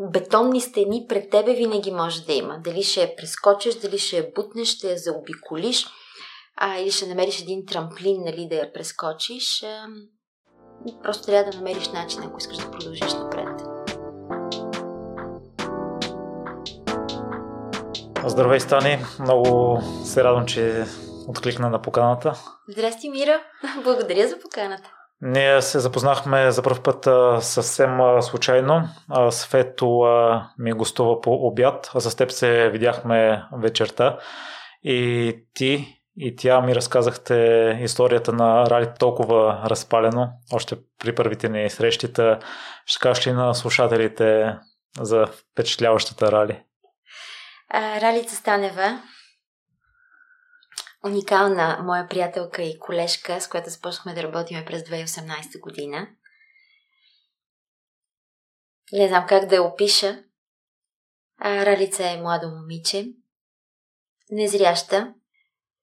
бетонни стени пред тебе винаги може да има. Дали ще я прескочиш, дали ще я бутнеш, ще я заобиколиш, а, или ще намериш един трамплин, нали, да я прескочиш. А, просто трябва да намериш начин, ако искаш да продължиш напред. Здравей, Стани! Много се радвам, че откликна на поканата. Здрасти, Мира! Благодаря за поканата. Ние се запознахме за първ път а, съвсем а, случайно. А, Свето а, ми гостува по обяд, а с теб се видяхме вечерта. И ти и тя ми разказахте историята на ралито толкова разпалено, още при първите ни срещите. Ще кажеш ли на слушателите за впечатляващата рали? Ралица Станева, уникална моя приятелка и колежка, с която започнахме да работим през 2018 година. Не знам как да я опиша. А, Ралица е младо момиче, незряща.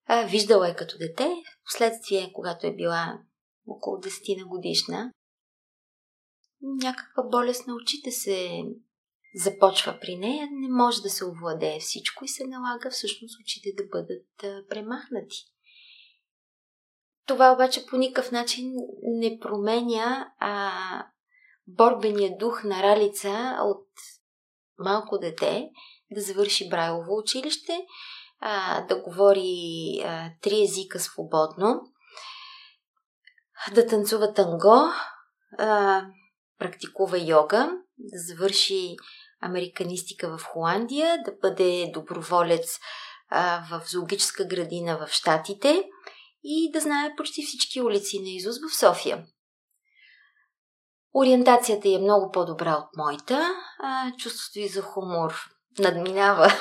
А, виждала е като дете, последствие, когато е била около 10 на годишна. Някаква болест на очите се започва при нея, не може да се овладее всичко и се налага всъщност очите да бъдат премахнати. Това обаче по никакъв начин не променя а, борбения дух на Ралица от малко дете да завърши Брайлово училище, а, да говори а, три езика свободно, да танцува танго, а, практикува йога, да завърши американистика в Холандия, да бъде доброволец в зоологическа градина в Штатите и да знае почти всички улици на Изус в София. Ориентацията е много по-добра от моята, чувството и за хумор надминава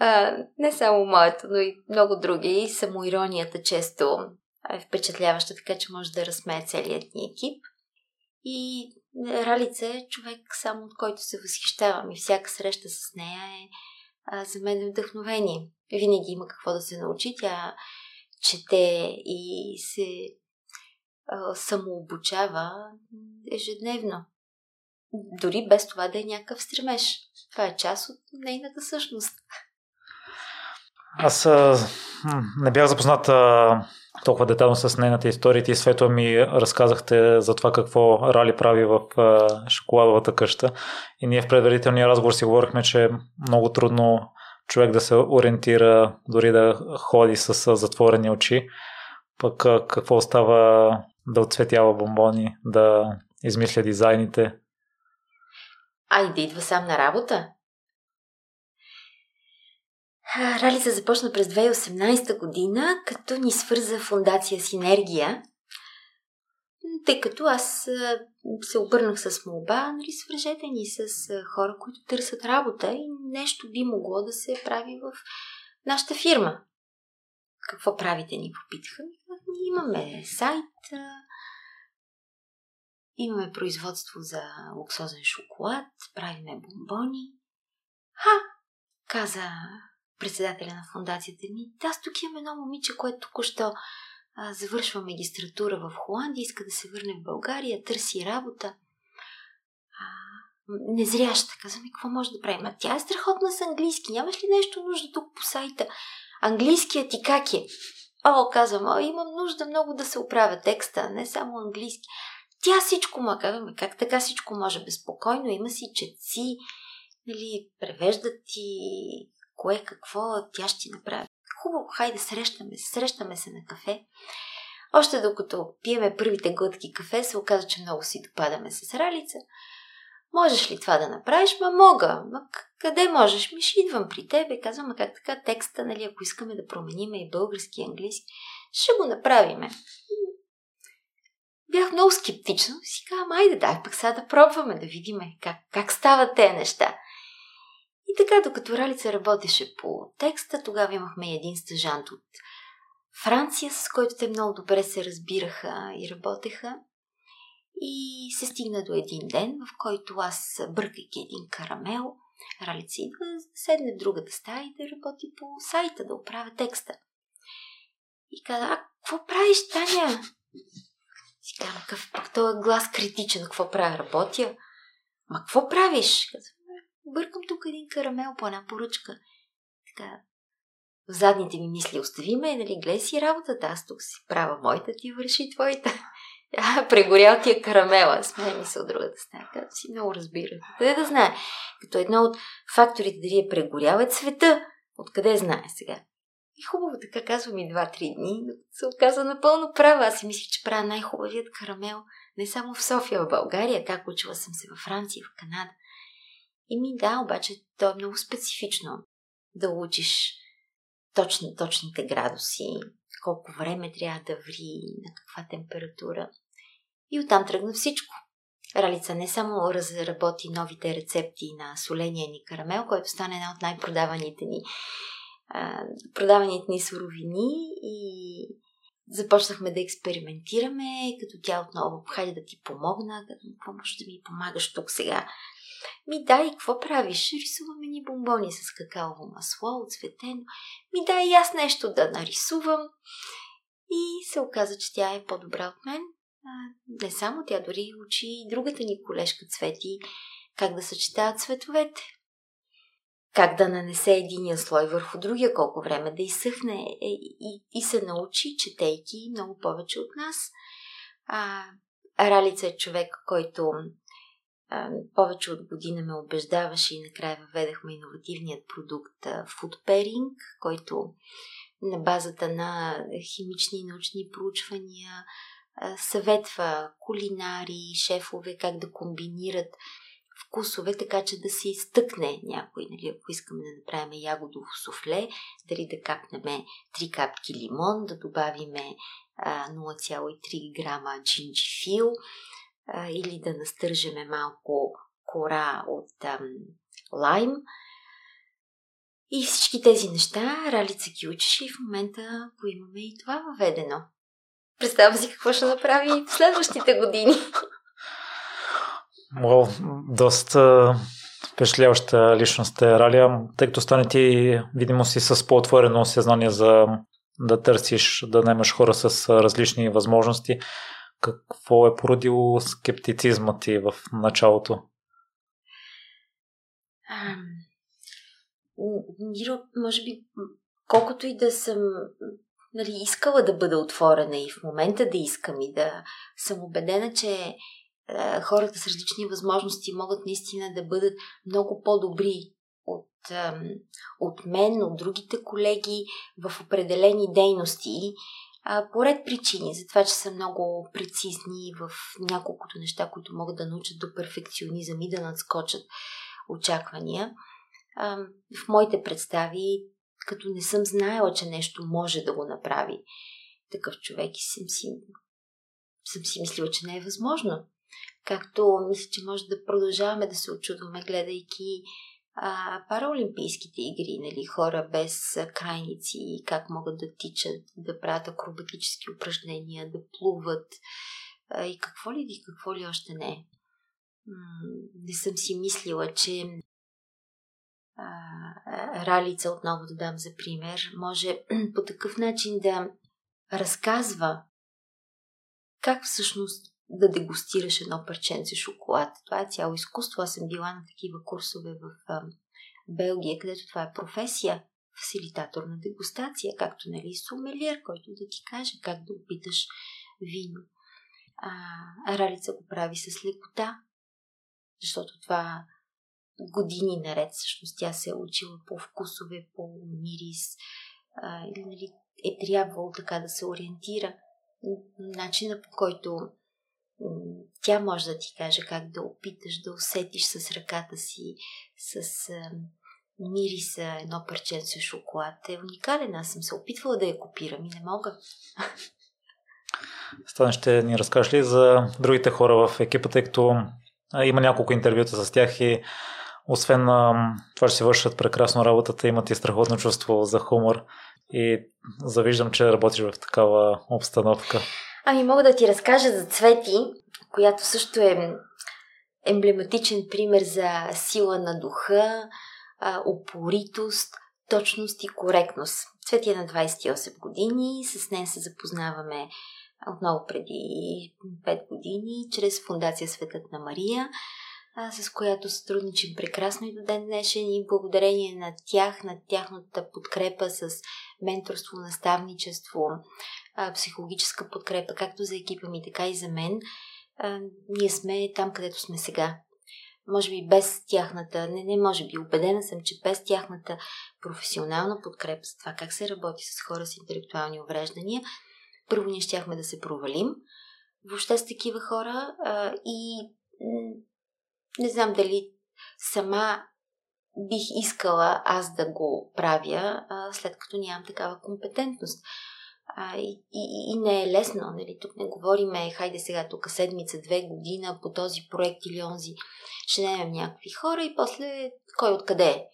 не само моето, но и много други. И самоиронията често е впечатляваща, така че може да разсмее целият ни екип. И Ралица е човек, само от който се възхищавам и всяка среща с нея е а, за мен е вдъхновение. Винаги има какво да се научи. Тя чете и се а, самообучава ежедневно. Дори без това да е някакъв стремеж. Това е част от нейната същност. Аз а, не бях запозната толкова детално с нейната история. Ти Свето ми разказахте за това какво Рали прави в шоколадовата къща. И ние в предварителния разговор си говорихме, че е много трудно човек да се ориентира, дори да ходи с затворени очи. Пък какво става да отцветява бомбони, да измисля дизайните. А и да идва сам на работа? Ралица започна през 2018 година, като ни свърза фундация Синергия, тъй като аз се обърнах с молба, нали, свържете ни с хора, които търсят работа и нещо би могло да се прави в нашата фирма. Какво правите, ни попитаха. Имаме сайт, имаме производство за луксозен шоколад, правиме бомбони. Ха, каза председателя на фундацията ми. Аз тук имам едно момиче, което току-що а, завършва магистратура в Холандия, иска да се върне в България, търси работа. А, незряща. Каза ми, какво може да правим? А тя е страхотна с английски. Нямаш ли нещо нужда тук по сайта? Английският ти как е? О, казвам, о, имам нужда много да се оправя текста, не само английски. Тя всичко му казваме, как така всичко може безпокойно, има си четци, нали, превеждат ти кое какво тя ще направи. Хубаво, хайде срещаме се, срещаме се на кафе. Още докато пиеме първите глътки кафе, се оказа, че много си допадаме с Ралица. Можеш ли това да направиш? Ма мога. Ма къде можеш? Ми ще идвам при тебе. Казвам, как така текста, нали, ако искаме да променим и български, и английски, ще го направиме. Бях много скептична. Си казвам, айде, дай пък сега да пробваме, да видим как, как стават те неща. И така, докато Ралица работеше по текста, тогава имахме един стъжант от Франция, с който те много добре се разбираха и работеха. И се стигна до един ден, в който аз, бъркайки един карамел, Ралица идва седне в другата стая и да работи по сайта, да оправя текста. И каза, а какво правиш, Таня? Си казвам, какъв пък този глас критичен, какво правя, работя? ма какво правиш? Казвам, бъркам тук един карамел по една поръчка. Така, в задните ми мисли остави ме, нали, гледай си работата, аз тук си правя моята, ти върши твоята. А, прегорял ти е карамела. Смея ми се от другата стая. Като си много разбира. Къде да знае? Като едно от факторите дали е прегорял е цвета. Откъде знае сега? И хубаво така казвам и два-три дни, но се оказа напълно права. Аз си мислих, че правя най-хубавият карамел не само в София, в България, как учила съм се във Франция, в Канада. И ми да, обаче то е много специфично да учиш точно, точните градуси, колко време трябва да ври, на каква температура. И оттам тръгна всичко. Ралица не само разработи новите рецепти на соления ни карамел, който стане една от най-продаваните ни продаваните ни суровини и започнахме да експериментираме, като тя отново, хайде да ти помогна, какво може да ми помагаш тук сега. Ми дай, какво правиш? Рисуваме ни бомбони с какаово масло, оцветено. Ми дай и аз нещо да нарисувам. И се оказа, че тя е по-добра от мен. Не само тя, дори учи и другата ни колежка Цвети как да съчетават цветовете как да нанесе единия слой върху другия, колко време да изсъхне е, и, и се научи, четейки много повече от нас. А, Ралица е човек, който а, повече от година ме убеждаваше и накрая въведахме иновативният продукт Food Pairing, който на базата на химични научни проучвания съветва кулинари, шефове как да комбинират вкусове, така че да се изтъкне някой. Нали, ако искаме да направим ягодово суфле, дали да капнем 3 капки лимон, да добавиме 0,3 грама джинджифил а, или да настържеме малко кора от ам, лайм. И всички тези неща Ралица ги учеше и в момента го имаме и това въведено. Представям си какво ще направи в следващите години. О, доста впечатляваща личност е Ралия, тъй като стане ти, видимо си с по-отворено съзнание за да търсиш, да наймаш хора с различни възможности. Какво е породило скептицизма ти в началото? Миро, може би, колкото и да съм нали, искала да бъда отворена и в момента да искам и да съм убедена, че хората с различни възможности могат наистина да бъдат много по-добри от, от мен, от другите колеги в определени дейности. По ред причини, за това, че са много прецизни в няколкото неща, които могат да научат до перфекционизъм и да надскочат очаквания. В моите представи, като не съм знаела, че нещо може да го направи такъв човек и съм си, съм си мислила, че не е възможно. Както мисля, че може да продължаваме да се очудваме, гледайки а, параолимпийските игри, нали, хора без крайници, как могат да тичат, да правят акробатически упражнения, да плуват а, и какво ли и какво ли още не. не съм си мислила, че а, Ралица, отново да дам за пример, може по такъв начин да разказва как всъщност да дегустираш едно парченце шоколад. Това е цяло изкуство. Аз съм била на такива курсове в Белгия, където това е професия фасилитатор на дегустация, както нали сумелиер, който да ти каже как да опиташ вино. А, Ралица го прави с лекота, защото това години наред всъщност тя се е учила по вкусове, по мирис, а, или нали, е трябвало така да се ориентира. Начина по който тя може да ти каже как да опиташ да усетиш с ръката си, с а, мириса едно парченце шоколад. Е уникален. Аз съм се опитвала да я копирам и не мога. Стане ще ни разкажеш ли за другите хора в екипа, тъй като има няколко интервюта с тях и освен това, че си вършат прекрасно работата, имат и страхотно чувство за хумор и завиждам, че работиш в такава обстановка. Ами мога да ти разкажа за Цвети, която също е емблематичен пример за сила на духа, упоритост, точност и коректност. Цвети е на 28 години, с нея се запознаваме отново преди 5 години, чрез Фундация Светът на Мария. с която сътрудничим прекрасно и до ден днешен и благодарение на тях, на тяхната подкрепа с менторство, наставничество, психологическа подкрепа, както за екипа ми, така и за мен, ние сме там, където сме сега. Може би без тяхната, не, не може би, убедена съм, че без тяхната професионална подкрепа за това как се работи с хора с интелектуални увреждания, първо ние щяхме да се провалим въобще с такива хора и не знам дали сама бих искала аз да го правя, а, след като нямам такава компетентност. А, и, и, и не е лесно, нали? Тук не говориме, хайде сега тук седмица, две година по този проект или онзи. Ще наемем някакви хора и после кой откъде е.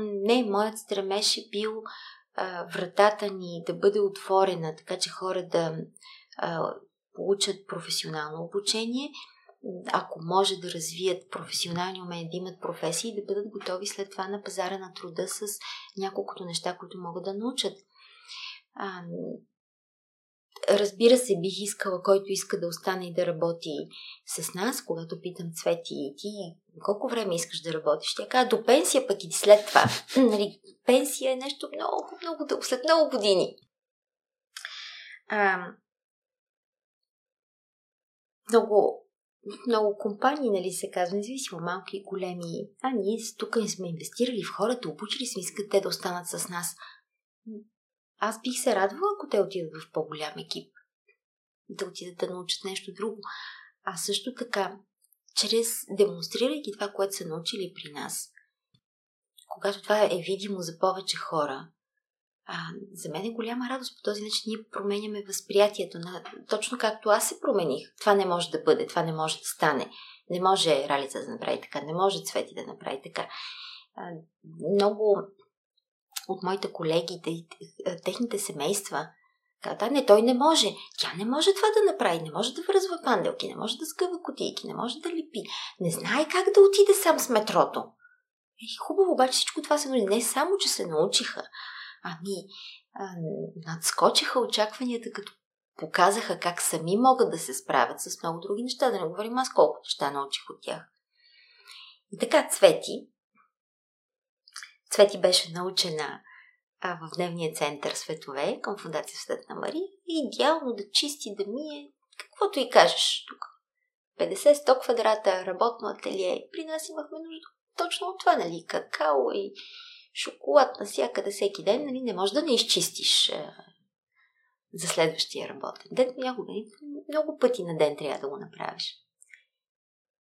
Не, моят стремеж е бил а, вратата ни да бъде отворена, така че хора да а, получат професионално обучение ако може да развият професионални умения, да имат професии и да бъдат готови след това на пазара на труда с няколкото неща, които могат да научат. А, разбира се, бих искала, който иска да остане и да работи с нас, когато питам Цвети и ти, колко време искаш да работиш? Тя казва, до пенсия пък и след това. нали, пенсия е нещо много, много дълго, след много години. А, много много компании, нали, се казва, независимо малки и големи. А ние тук не сме инвестирали в хората, обучили сме, искат те да останат с нас. Аз бих се радвала, ако те отидат в по-голям екип. Да отидат да научат нещо друго. А също така, чрез демонстрирайки това, което са научили при нас, когато това е видимо за повече хора, а, за мен е голяма радост по този начин ние променяме възприятието на точно както аз се промених. Това не може да бъде, това не може да стане. Не може Ралица да направи така, не може Цвети да направи така. А, много от моите колеги, техните семейства, казват, не, той не може. Тя не може това да направи, не може да връзва панделки, не може да скъва кутийки, не може да лепи, не знае как да отиде сам с метрото. Е, хубаво, обаче всичко това се научи. Не само, че се научиха, Ами, надскочиха очакванията, като показаха как сами могат да се справят с много други неща. Да не говорим аз колко неща научих от тях. И така, Цвети. Цвети беше научена а, в дневния център Светове към Фундация Светна Мари и идеално да чисти, да мие, каквото и кажеш тук. 50-100 квадрата, работно ателие. При нас имахме нужда точно от това, нали? Какао и шоколад навсякъде всеки ден, нали, не можеш да не изчистиш а, за следващия работен ден. Някога, много пъти на ден трябва да го направиш.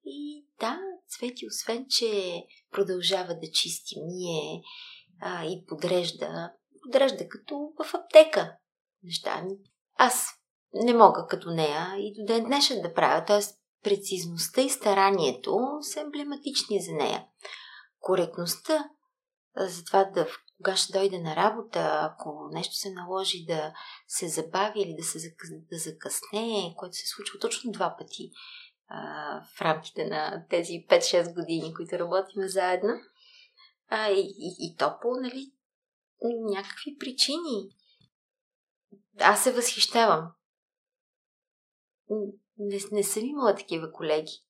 И да, Цвети, освен, че продължава да чисти, мие а, и подрежда, подрежда като в аптека неща. Аз не мога като нея и до ден днешен да правя. Т.е. прецизността и старанието са емблематични за нея. Коректността за това да кога ще дойде на работа, ако нещо се наложи да се забави или да се да закъсне, което се случва точно два пъти а, в рамките на тези 5-6 години, които работим заедно. А, и, и, и то по, нали, някакви причини. Аз се възхищавам. Не, не съм имала такива колеги.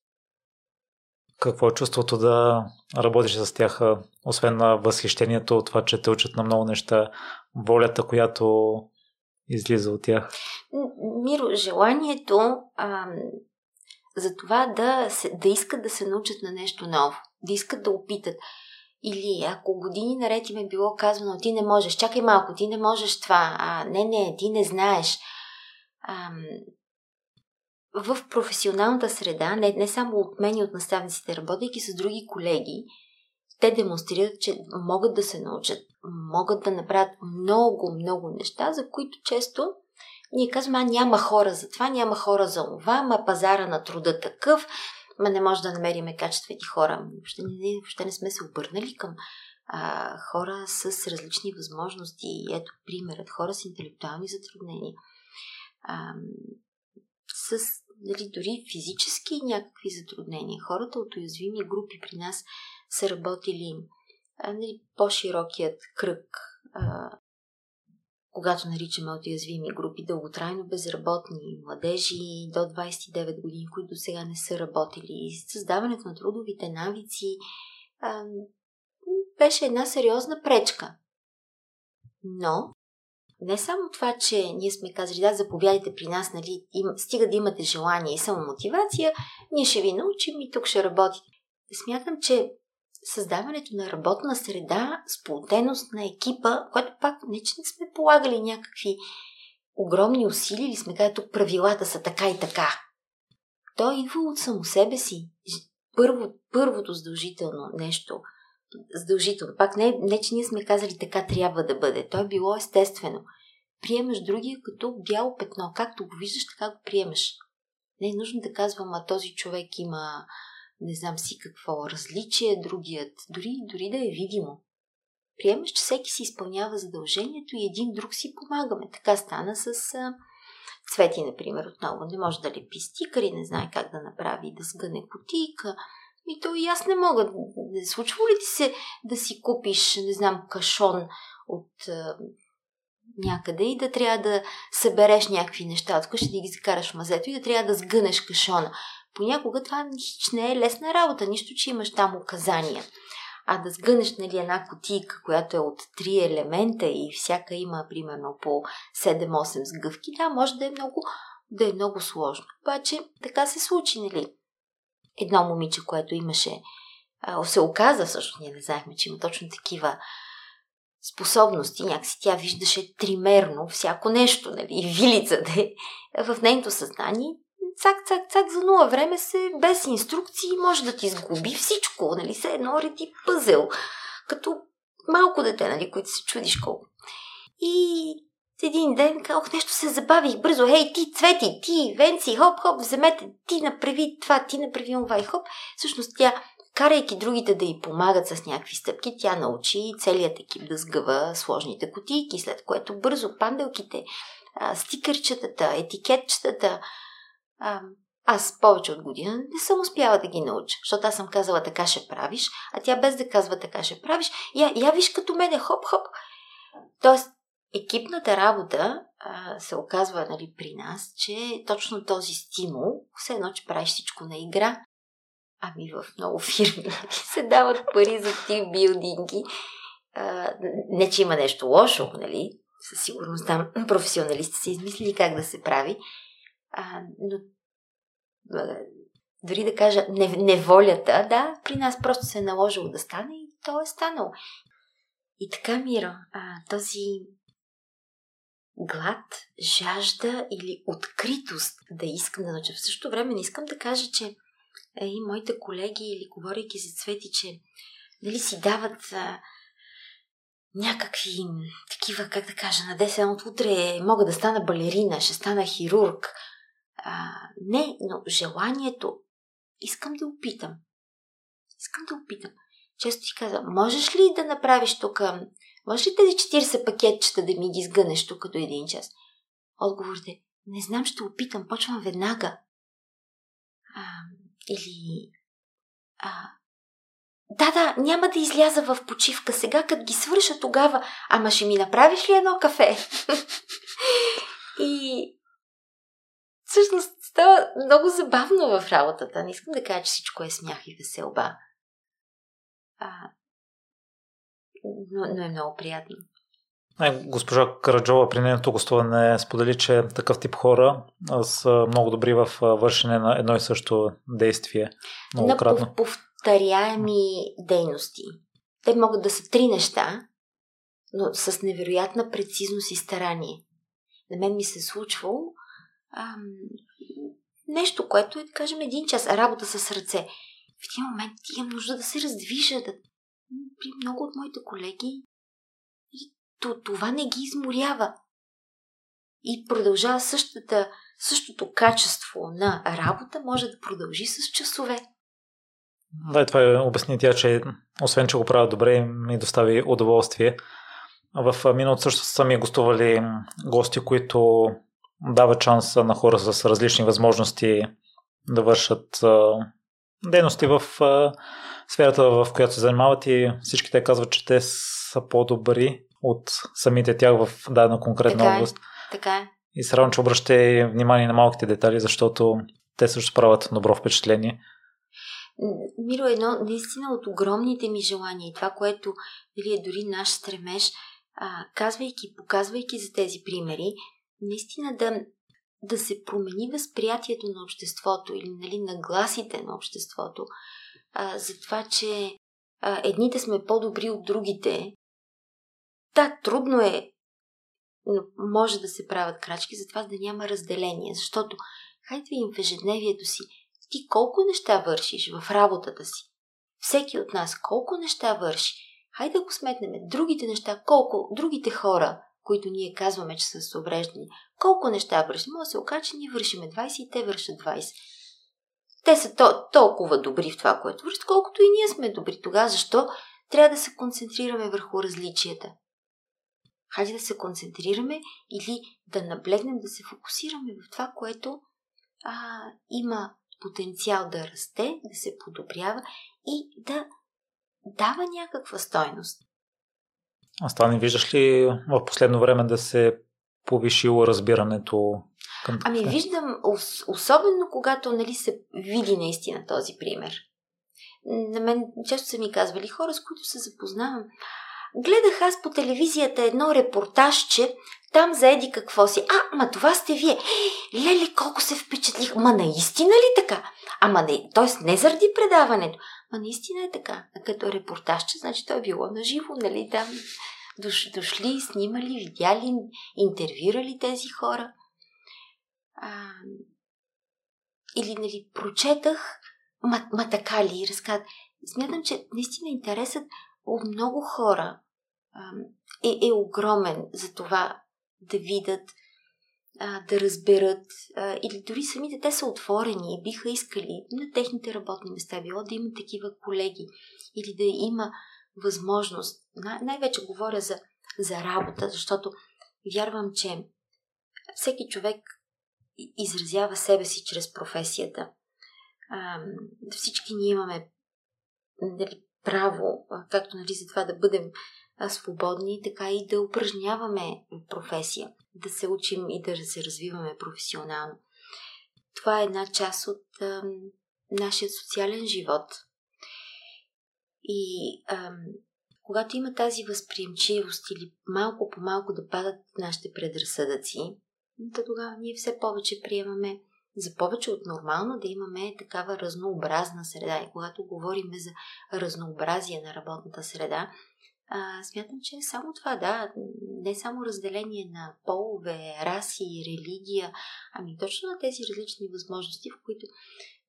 Какво е чувството да работиш с тях, освен на възхищението от това, че те учат на много неща, волята, която излиза от тях? Миро, желанието а, за това да, се, да искат да се научат на нещо ново, да искат да опитат. Или ако години наред им е било казано, ти не можеш, чакай малко, ти не можеш това, а, не, не, ти не знаеш. А, в професионалната среда, не, не само от мен и от наставниците, работейки с други колеги, те демонстрират, че могат да се научат, могат да направят много, много неща, за които често ние казваме, а няма хора за това, няма хора за това, ма пазара на труда такъв, ма не може да намериме качествени хора. Въобще не, въобще не сме се обърнали към а, хора с различни възможности. Ето примерът, хора с интелектуални затруднения. А, с дали, дори физически някакви затруднения. Хората от уязвими групи при нас са работили нали, по-широкият кръг. А, когато наричаме от уязвими групи дълготрайно безработни младежи до 29 години, които сега не са работили. Създаването на трудовите навици а, беше една сериозна пречка. Но не само това, че ние сме казали, да, заповядайте при нас, нали, им, стига да имате желание и самомотивация, ние ще ви научим и тук ще работите. Смятам, че създаването на работна среда, сплотеност на екипа, което пак не, че не сме полагали някакви огромни усилия или сме казали, тук правилата са така и така. То идва от само себе си. Първо, първото задължително нещо – задължително. Пак не, не, че ние сме казали така трябва да бъде. То е било естествено. Приемаш другия като бяло петно. Както го виждаш, така го приемаш. Не е нужно да казвам, а този човек има не знам си какво различие, другият, дори, дори да е видимо. Приемаш, че всеки си изпълнява задължението и един друг си помагаме. Така стана с а, Цвети, например, отново. Не може да лепи стикъри, не знае как да направи, да сгъне кутийка, и то и аз не мога. Случва ли ти се да си купиш, не знам, кашон от а, някъде и да трябва да събереш някакви неща от къщи, да ги закараш в мазето и да трябва да сгънеш кашона. Понякога това не е лесна работа, нищо, че имаш там указания. А да сгънеш нали, една котийка, която е от три елемента и всяка има примерно по 7-8 сгъвки, да, може да е много, да е много сложно. Обаче така се случи, нали? Едно момиче, което имаше, се оказа, също ние не знаехме, че има точно такива способности. Някакси тя виждаше тримерно всяко нещо, нали, и вилица да е в нейното съзнание. Цак, цак, цак, за нула време се, без инструкции, може да ти сгуби всичко, нали, се едно реди пъзел, като малко дете, нали, които се чудиш колко. И един ден казах, нещо се забавих бързо. Хей, ти, Цвети, ти, Венци, хоп, хоп, вземете, ти направи това, ти направи това и хоп. Всъщност тя, карайки другите да й помагат с някакви стъпки, тя научи целият екип да сгъва сложните кутийки, след което бързо панделките, стикърчетата, етикетчетата. Аз повече от година не съм успяла да ги науча, защото аз съм казала така ще правиш, а тя без да казва така ще правиш, я, я виж като мене, хоп, хоп. Тоест, екипната работа а, се оказва нали, при нас, че точно този стимул, все едно, че правиш всичко на игра, ами в много фирми се дават пари за тим билдинги. А, не, че има нещо лошо, нали? Със сигурност там професионалисти са измислили как да се прави, а, но дори да кажа неволята, да, при нас просто се е наложило да стане и то е станало. И така, Мира, а, този глад, жажда или откритост да искам да науча. В същото време не искам да кажа, че е, и моите колеги или говорейки за цвети, че нали си дават а, някакви такива, как да кажа, на 10 от утре мога да стана балерина, ще стана хирург. А, не, но желанието искам да опитам. Искам да опитам. Често ти казвам, можеш ли да направиш тук може ли тези 40 пакетчета да ми ги сгънеш тук до един час? Отговорът е, не знам, ще опитам, почвам веднага. А, или... А, да, да, няма да изляза в почивка сега, като ги свърша тогава. Ама ще ми направиш ли едно кафе? и всъщност става много забавно в работата. Не искам да кажа, че всичко е смях и веселба. А, но, но е много приятно. Госпожа Караджова при нейното гостуване сподели, че такъв тип хора са много добри в вършене на едно и също действие. Многократно. На повторяеми дейности. Те могат да са три неща, но с невероятна прецизност и старание. На мен ми се е случвало ам, нещо, което е, да кажем, един час работа с ръце. В един момент имам нужда да се раздвижа, да при много от моите колеги и то, това не ги изморява. И продължава същата, същото качество на работа, може да продължи с часове. Да, това е обясни тя, че освен, че го правят добре, ми достави удоволствие. В миналото също са ми гостували гости, които дават шанс на хора с различни възможности да вършат дейности в сферата, в която се занимават и всички те казват, че те са по-добри от самите тях в дадена конкретна така е, област. Така е. И се радвам, че обръщате внимание на малките детали, защото те също правят добро впечатление. Миро, едно наистина от огромните ми желания и това, което нали, е дори наш стремеж, а, казвайки, показвайки за тези примери, наистина да, да се промени възприятието на обществото или нали, нагласите на обществото а, за това, че а, едните сме по-добри от другите. Да, трудно е, но може да се правят крачки, затова да няма разделение, защото хайде им в ежедневието си ти колко неща вършиш в работата си. Всеки от нас колко неща върши. Хайде да го сметнем. Другите неща, колко другите хора, които ние казваме, че са с увреждани, колко неща вършим. Може да се окаже, че ние вършиме 20 и те вършат 20. Те са то, толкова добри в това, което вършат, колкото и ние сме добри. Тогава защо трябва да се концентрираме върху различията? Хайде да се концентрираме или да наблегнем, да се фокусираме в това, което а, има потенциал да расте, да се подобрява и да дава някаква стойност. А това не виждаш ли в последно време да се повишило разбирането към Ами виждам, особено когато нали, се види наистина този пример. На мен често са ми казвали хора, с които се запознавам. Гледах аз по телевизията едно репортажче, там заеди какво си. А, ма това сте вие. Леле, колко се впечатлих. Ма наистина ли така? Ама не, т.е. не заради предаването. Ма наистина е така. А като репортажче, значи той е било на живо, нали? Там дош, дошли, снимали, видяли, интервюрали тези хора. А, или, нали, прочетах, ма, ма така ли, разказват. Смятам, че наистина интересът у много хора е, е огромен за това да видят, да разберат, или дори самите те са отворени и биха искали на техните работни места, било да има такива колеги, или да има възможност. Най- най-вече говоря за, за работа, защото вярвам, че всеки човек изразява себе си чрез професията. всички ние имаме дали, право, както нали, за това да бъдем свободни, така и да упражняваме професия, да се учим и да се развиваме професионално. Това е една част от а, нашия социален живот. И а, когато има тази възприемчивост или малко по малко да падат нашите предразсъдъци, то тогава ние все повече приемаме за повече от нормално да имаме такава разнообразна среда. И когато говорим за разнообразие на работната среда, а, смятам, че е само това, да, не само разделение на полове, раси, религия, ами точно на тези различни възможности, в които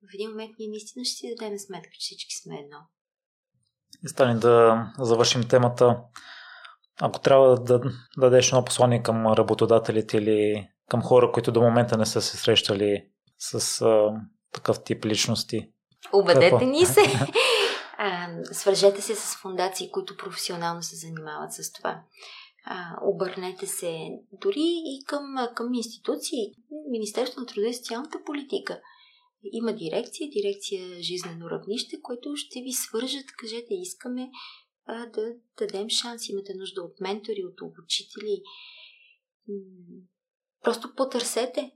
в един момент ние наистина ще си дадем сметка, че всички сме едно. И стане да завършим темата. Ако трябва да дадеш едно послание към работодателите или към хора, които до момента не са се срещали с а, такъв тип личности. Убедете Какво? ни се. А, свържете се с фундации, които професионално се занимават с това. А, обърнете се дори и към, към институции. Министерство на труда и социалната политика. Има дирекция, дирекция жизнено равнище, което ще ви свържат, кажете, искаме а, да дадем шанс, имате нужда от ментори, от обучители. Просто потърсете.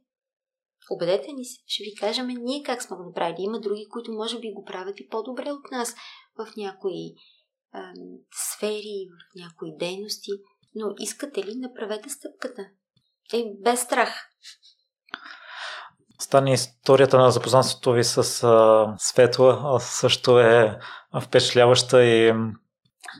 Убедете ни се, ще ви кажем ние как сме го направили. Има други, които може би го правят и по-добре от нас в някои е, сфери, в някои дейности. Но искате ли, направете стъпката. Е, без страх. Стане историята на запознанството ви с а, Светла също е впечатляваща и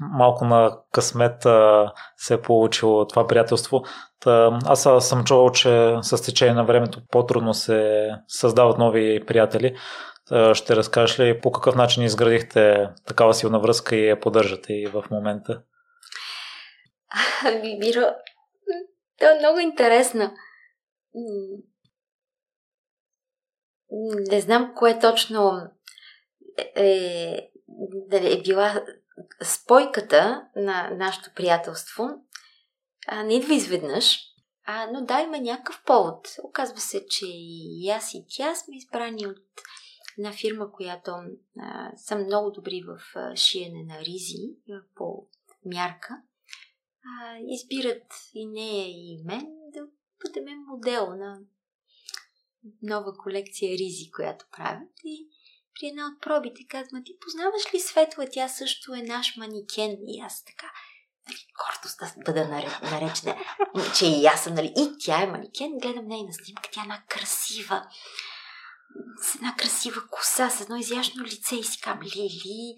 малко на късмет а, се е получило това приятелство. Та, аз съм чувал, че с течение на времето по-трудно се създават нови приятели. Та, ще разкажеш ли по какъв начин изградихте такава силна връзка и я поддържате и в момента? Ами, Биро, то е много интересно. Не знам кое точно е, е, била спойката на нашето приятелство а, не идва изведнъж, а, но да, има някакъв повод. Оказва се, че и аз и тя сме избрани от една фирма, която а, са много добри в а, шиене на ризи по мярка. А, избират и нея и мен да бъдем модел на нова колекция ризи, която правят. И при една от пробите казвам, ти познаваш ли Светла? Тя също е наш маникен. И аз така, нали, гордост да бъда наречена, че и аз съм, нали, и тя е маникен. Гледам нейна снимка, тя е една красива, с една красива коса, с едно изящно лице и си кам, Лили,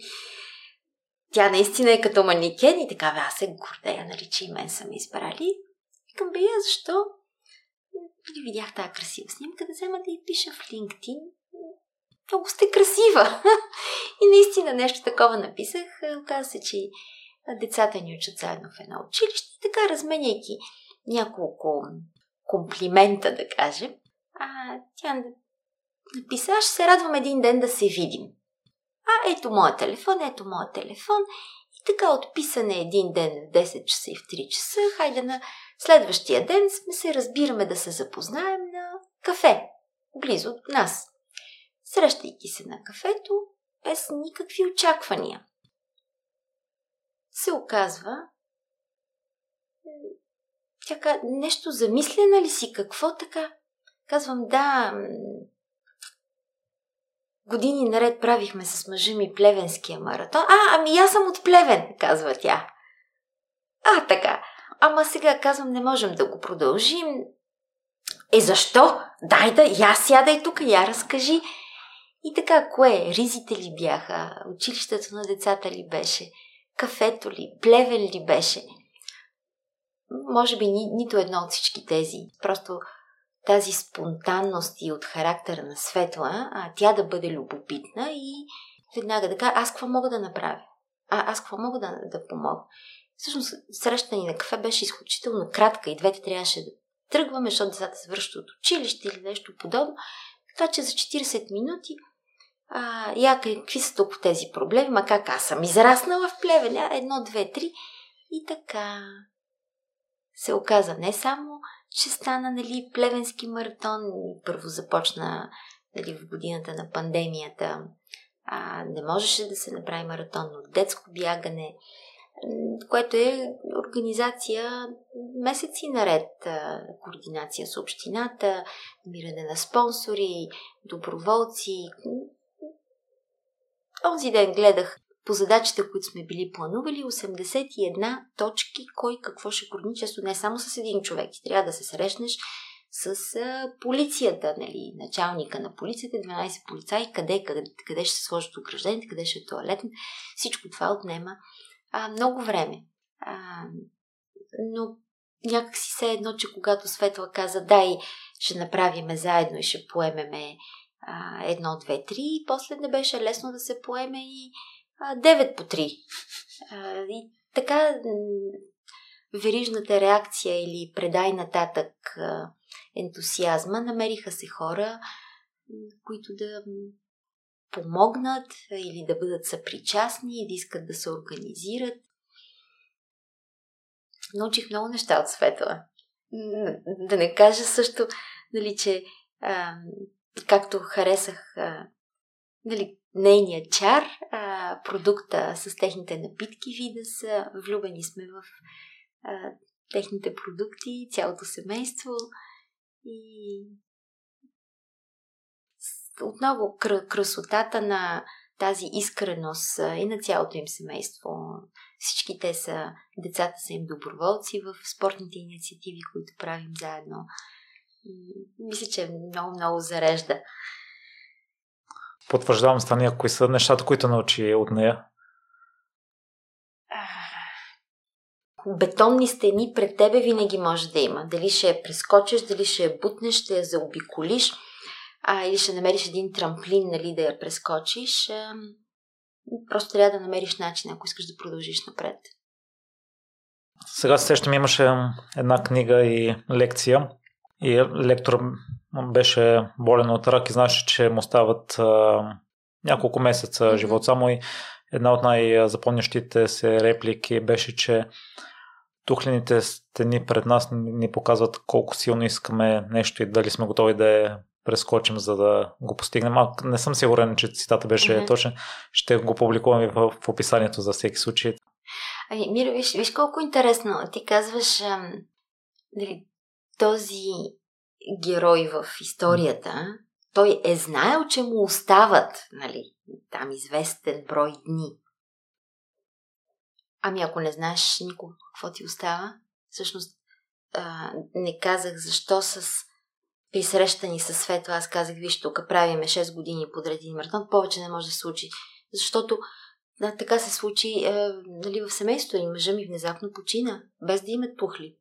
тя наистина е като маникен и така, аз се гордея, нали, че и мен са ме избрали. Към бе, защо? И видях тази красива снимка, да взема да я пиша в LinkedIn. Много сте красива! и наистина нещо такова написах. Оказа се, че децата ни учат заедно в едно училище и така, разменяйки няколко комплимента, да кажем, а, тя написа, аз ще се радвам един ден да се видим. А, ето моят телефон, ето моят телефон. И така отписане един ден в 10 часа и в 3 часа. Хайде на следващия ден сме се разбираме да се запознаем на кафе, близо от нас. Срещайки се на кафето, без никакви очаквания. Се оказва, тя нещо замислена ли си? Какво така? Казвам, да, Години наред правихме с мъжа ми плевенския маратон. А, ами аз съм от Плевен, казва тя. А, така. Ама сега казвам, не можем да го продължим. Е, защо? Дай да, я сядай тук, я разкажи. И така, кое? Ризите ли бяха? Училището на децата ли беше? Кафето ли? Плевен ли беше? Може би ни, нито едно от всички тези. Просто тази спонтанност и от характера на Светла, а тя да бъде любопитна и веднага да кажа, аз какво мога да направя? А, аз какво мога да, да помогна? Всъщност, срещата ни на кафе беше изключително кратка и двете трябваше да тръгваме, защото децата се връщат от училище или нещо подобно. Така че за 40 минути а, я какви са тук тези проблеми, ма как аз съм израснала в плевеля, едно, две, три. И така се оказа не само че стана нали, плевенски маратон. Първо започна нали, в годината на пандемията. А, не можеше да се направи маратон, но детско бягане, което е организация месеци наред, координация с общината, намиране на спонсори, доброволци. Онзи ден гледах по задачите, които сме били планували, 81 точки, кой какво ще координи, често не само с един човек. Ти трябва да се срещнеш с полицията, нали, началника на полицията, 12 полицаи, къде, къде, къде ще се сложат ограждените, къде ще е туалет. Всичко това отнема а, много време. А, но някак си се едно, че когато Светла каза, дай, ще направиме заедно и ще поемеме а, едно, две, три, и после не беше лесно да се поеме и 9 по 3. И така верижната реакция или предай нататък ентусиазма, намериха се хора, които да помогнат или да бъдат съпричастни и да искат да се организират. Научих много неща от Светла. Да не кажа също, нали, че а, както харесах а, нали, нейният чар, а, продукта с техните напитки вида са, влюбени сме в а, техните продукти, цялото семейство и отново красотата на тази искреност и на цялото им семейство. Всички те са, децата са им доброволци в спортните инициативи, които правим заедно. Мисля, че много, много зарежда потвърждавам с Таня, кои са нещата, които научи от нея? Бетонни стени пред тебе винаги може да има. Дали ще я прескочиш, дали ще я бутнеш, ще я заобиколиш, а, или ще намериш един трамплин, нали, да я прескочиш. А, просто трябва да намериш начин, ако искаш да продължиш напред. Сега се сещам, имаше една книга и лекция и лектор беше болен от рак и знаеше, че му стават а, няколко месеца mm-hmm. живот само и една от най-запомнящите се реплики беше, че тухлените стени пред нас ни показват колко силно искаме нещо и дали сме готови да, е, прескочим, за да го постигнем. А не съм сигурен, че цитата беше mm-hmm. точен. Ще го публикуваме в, в описанието за всеки случай. Ами, Миро, виж, виж колко интересно. Ти казваш, ам, дали, този герой в историята, той е знаел, че му остават, нали, там известен брой дни. Ами ако не знаеш никога какво ти остава, всъщност а, не казах защо с при срещани с Светла, аз казах, виж, тук правиме 6 години подред един маратон, повече не може да се случи. Защото да, така се случи е, нали, в семейството ни. Мъжа ми внезапно почина, без да имат пухли.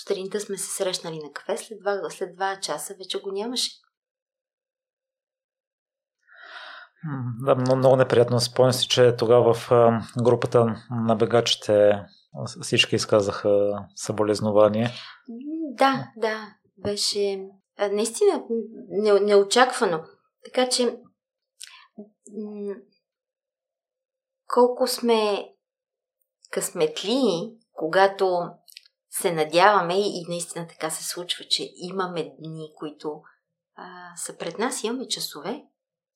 Сутринта сме се срещнали на кафе, след два, след два часа вече го нямаше. Да, много, много неприятно. Спомням си, че тогава в групата на бегачите всички изказаха съболезнование. Да, да. Беше наистина не, неочаквано. Така че колко сме късметли, когато се надяваме и наистина така се случва, че имаме дни, които а, са пред нас, имаме часове,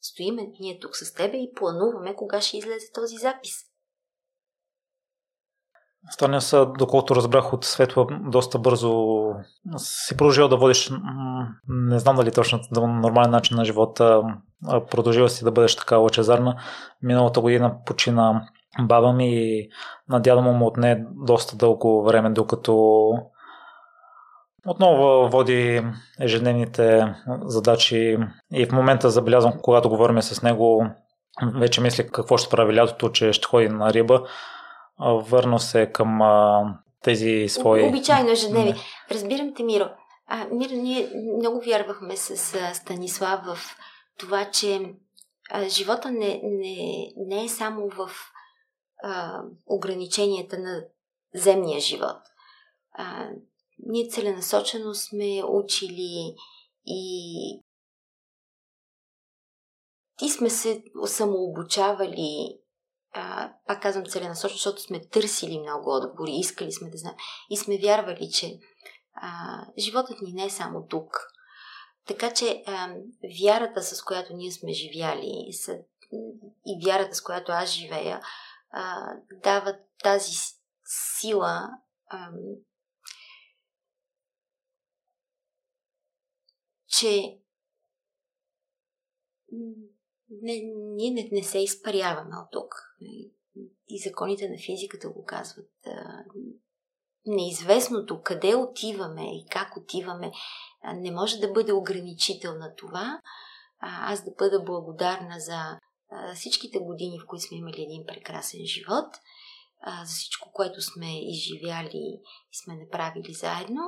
стоиме ние тук с тебе и плануваме кога ще излезе този запис. Стане са, доколкото разбрах от Светла, доста бързо си продължил да водиш, не знам дали точно да нормален начин на живота, продължила си да бъдеш така лъчезарна. Миналата година почина баба ми и на дядо му отне доста дълго време, докато отново води ежедневните задачи и в момента забелязвам, когато говорим с него, вече мисли какво ще прави лятото, че ще ходи на риба. Върна се към а, тези свои... Обичайно ежедневие. Разбирам те, Миро. А, Миро, ние много вярвахме с а, Станислав в това, че а, живота не, не, не е само в а, ограниченията на земния живот. А, ние целенасочено сме учили и и сме се самообучавали, а, пак казвам целенасочено, защото сме търсили много отговори, искали сме да знаем и сме вярвали, че а, животът ни не е само тук. Така че а, вярата, с която ние сме живяли са, и вярата, с която аз живея, а, дават тази сила а, че не, ние не, не се изпаряваме от тук. И законите на физиката го казват. Неизвестното къде отиваме и как отиваме не може да бъде ограничител на това. Аз да бъда благодарна за всичките години, в които сме имали един прекрасен живот, за всичко, което сме изживяли и сме направили заедно,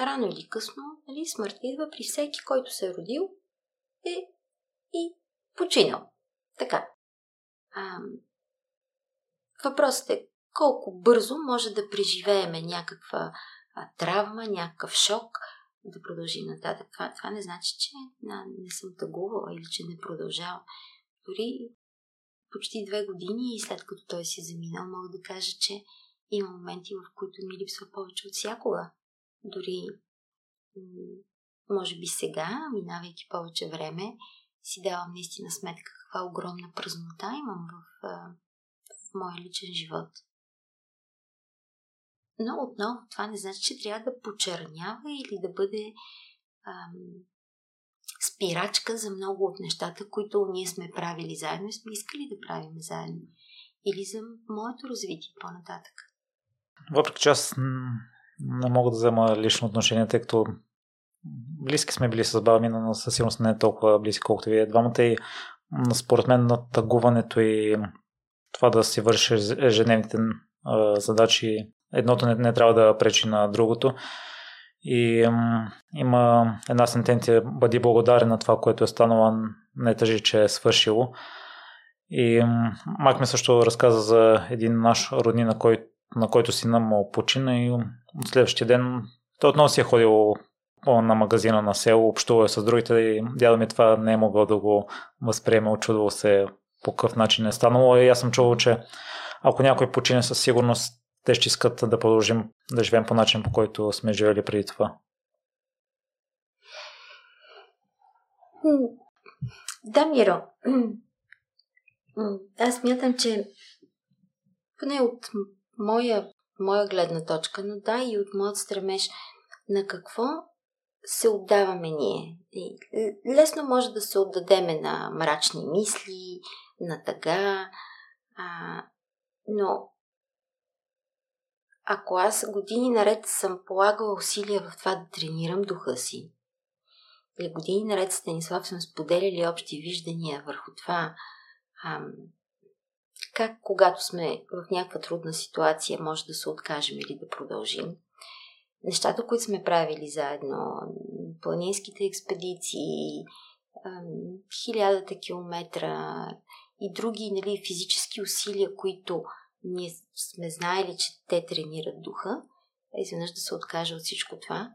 рано или късно, нали, смъртта идва при всеки, който се е родил е и починал. Така. А, въпросът е колко бързо може да преживееме някаква а, травма, някакъв шок, да продължим нататък. Това, това не значи, че не, не съм тъгувала или че не продължавам. Дори почти две години и след като той си е заминал, мога да кажа, че има моменти, в които ми липсва повече от всякога. Дори, може би сега, минавайки повече време, си давам наистина сметка каква огромна празнота имам в, в моя личен живот. Но отново това не значи, че трябва да почернява или да бъде ам, спирачка за много от нещата, които ние сме правили заедно и сме искали да правим заедно. Или за моето развитие по-нататък. Въпреки че аз не мога да взема лично отношение, тъй като близки сме били с баба ми, но със сигурност не е толкова близки, колкото вие двамата и според мен на тъгуването и това да си върши ежедневните задачи, едното не, не трябва да пречи на другото. И м, има една сентенция, бъди благодарен на това, което е станало, не тъжи, че е свършило. И м, мак ми също разказа за един наш роднина, на, кой, на който сина му почина и от следващия ден той отново си е ходил на магазина на село, общува с другите и дядо ми това не е могъл да го възприеме, очудвал се по какъв начин е станало. И аз съм чувал, че ако някой почине със сигурност, те ще искат да продължим да живеем по начин, по който сме живели преди това. Да, Миро. Аз мятам, че поне от моя, моя гледна точка, но да и от моят стремеж на какво се отдаваме ние. Лесно може да се отдадеме на мрачни мисли, на тъга, а, но ако аз години наред съм полагала усилия в това да тренирам духа си, или години наред Станислав сме споделяли общи виждания върху това, ам, как когато сме в някаква трудна ситуация може да се откажем или да продължим. Нещата, които сме правили заедно, планинските експедиции, хилядата километра и други нали, физически усилия, които ние сме знаели, че те тренират духа, изведнъж да се откажа от всичко това,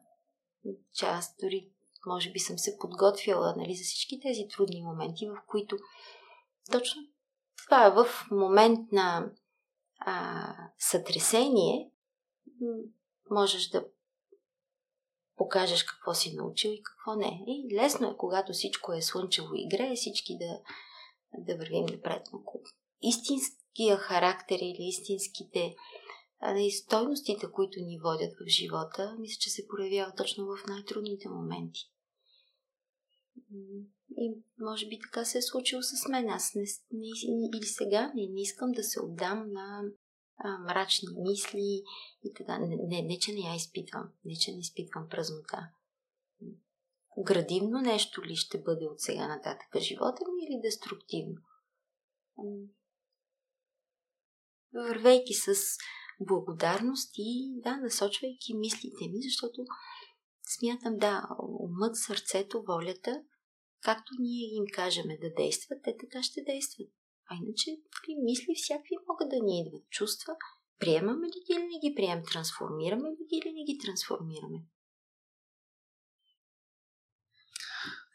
че аз дори може би съм се подготвила нали, за всички тези трудни моменти, в които точно това е в момент на а, сътресение можеш да покажеш какво си научил и какво не. И лесно е, когато всичко е слънчево и грее, всички да, да вървим напред. Истинския характер или истинските а, стойностите, които ни водят в живота, мисля, че се проявява точно в най-трудните моменти. И може би така се е случило с мен. Аз не, не, или сега не, не искам да се отдам на а, мрачни мисли и така. Не, не, не, че не я изпитвам. Не, че не изпитвам празнота. Градивно нещо ли ще бъде от сега нататък живота ми или деструктивно? Вървейки с благодарност и да, насочвайки мислите ми, защото смятам да, умът, сърцето, волята – както ние им кажем да действат, те така ще действат. А иначе ли, мисли всякакви могат да ни идват. Чувства, приемаме ли ги или не ги приемаме, трансформираме ли ги или не ги трансформираме.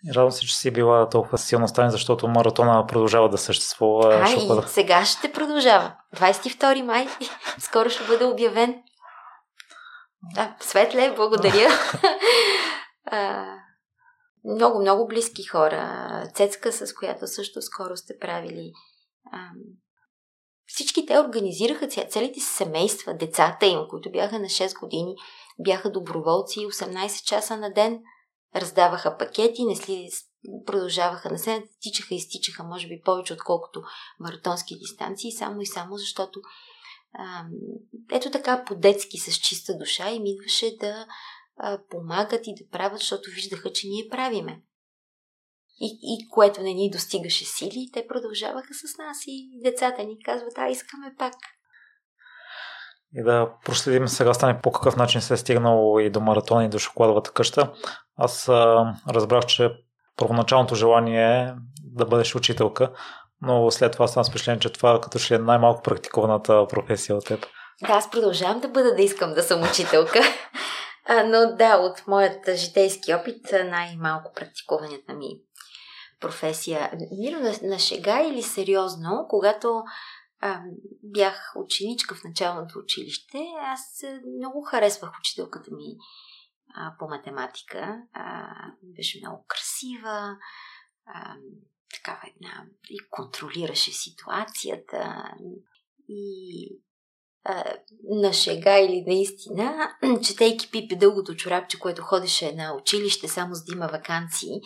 Радвам се, че си била толкова силно стане, защото маратона продължава да съществува. А, и бъда... сега ще продължава. 22 май скоро ще бъде обявен. Да, Светле, благодаря. много, много близки хора. Цецка, с която също скоро сте правили. Всички те организираха целите си семейства, децата им, които бяха на 6 години, бяха доброволци 18 часа на ден, раздаваха пакети, несли, продължаваха на сцената, тичаха и стичаха, може би повече отколкото маратонски дистанции, само и само защото а, ето така по-детски с чиста душа им идваше да а, помагат и да правят, защото виждаха, че ние правиме. И, и което не ни достигаше сили, те продължаваха с нас и децата ни казват, а искаме пак. И да проследим сега стане по какъв начин се е стигнало и до маратона и до шоколадовата къща. Аз а, разбрах, че първоначалното желание е да бъдеш учителка, но след това съм впечатлен, че това като ще е най-малко практикуваната професия от теб. Да, аз продължавам да бъда да искам да съм учителка. Но да, от моят житейски опит най-малко практикуваната ми професия. Миро на, на шега или сериозно, когато а, бях ученичка в началното училище, аз много харесвах учителката ми а, по математика. А, беше много красива, а, такава една и контролираше ситуацията и на шега или наистина, четейки Пипи дългото чорапче, което ходеше на училище само за да има вакансии,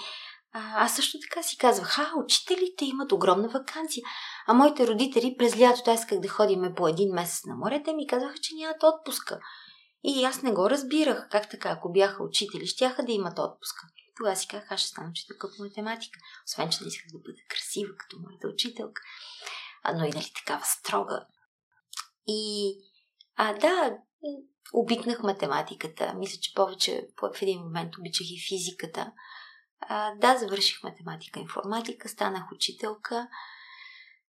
а, аз също така си казвах, а, учителите имат огромна вакансия. А моите родители през лятото аз исках да ходиме по един месец на море, те ми казаха, че нямат отпуска. И аз не го разбирах. Как така, ако бяха учители, щяха да имат отпуска. Тогава си казах, аз ще стана учителка по математика. Освен, че не исках да бъда красива, като моята учителка. А, но и нали такава строга. И а, да, обикнах математиката. Мисля, че повече в един момент обичах и физиката. А, да, завърших математика, информатика, станах учителка.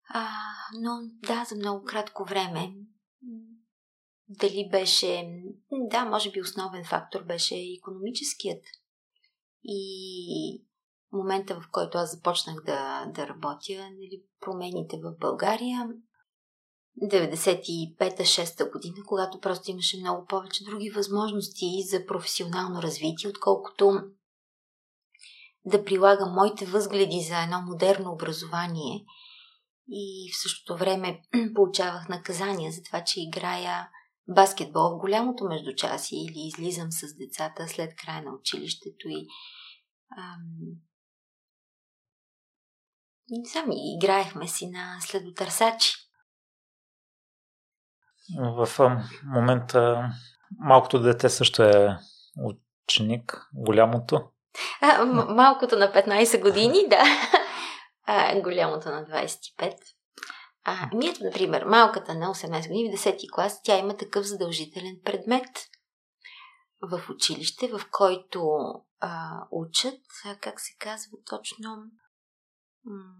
А, но да, за много кратко време. Дали беше... Да, може би основен фактор беше економическият. И момента, в който аз започнах да, да работя, нали, промените в България 95-6 година, когато просто имаше много повече други възможности за професионално развитие, отколкото да прилагам моите възгледи за едно модерно образование и в същото време получавах наказания за това, че играя баскетбол в голямото междучасие или излизам с децата след края на училището и ам, не знам, играехме си на следотърсачи. В момента малкото дете също е ученик, голямото. А, малкото на 15 години, да. А, голямото на 25. А, ми например, малката на 18 години в 10 клас, тя има такъв задължителен предмет в училище, в който а, учат, а, как се казва точно, м-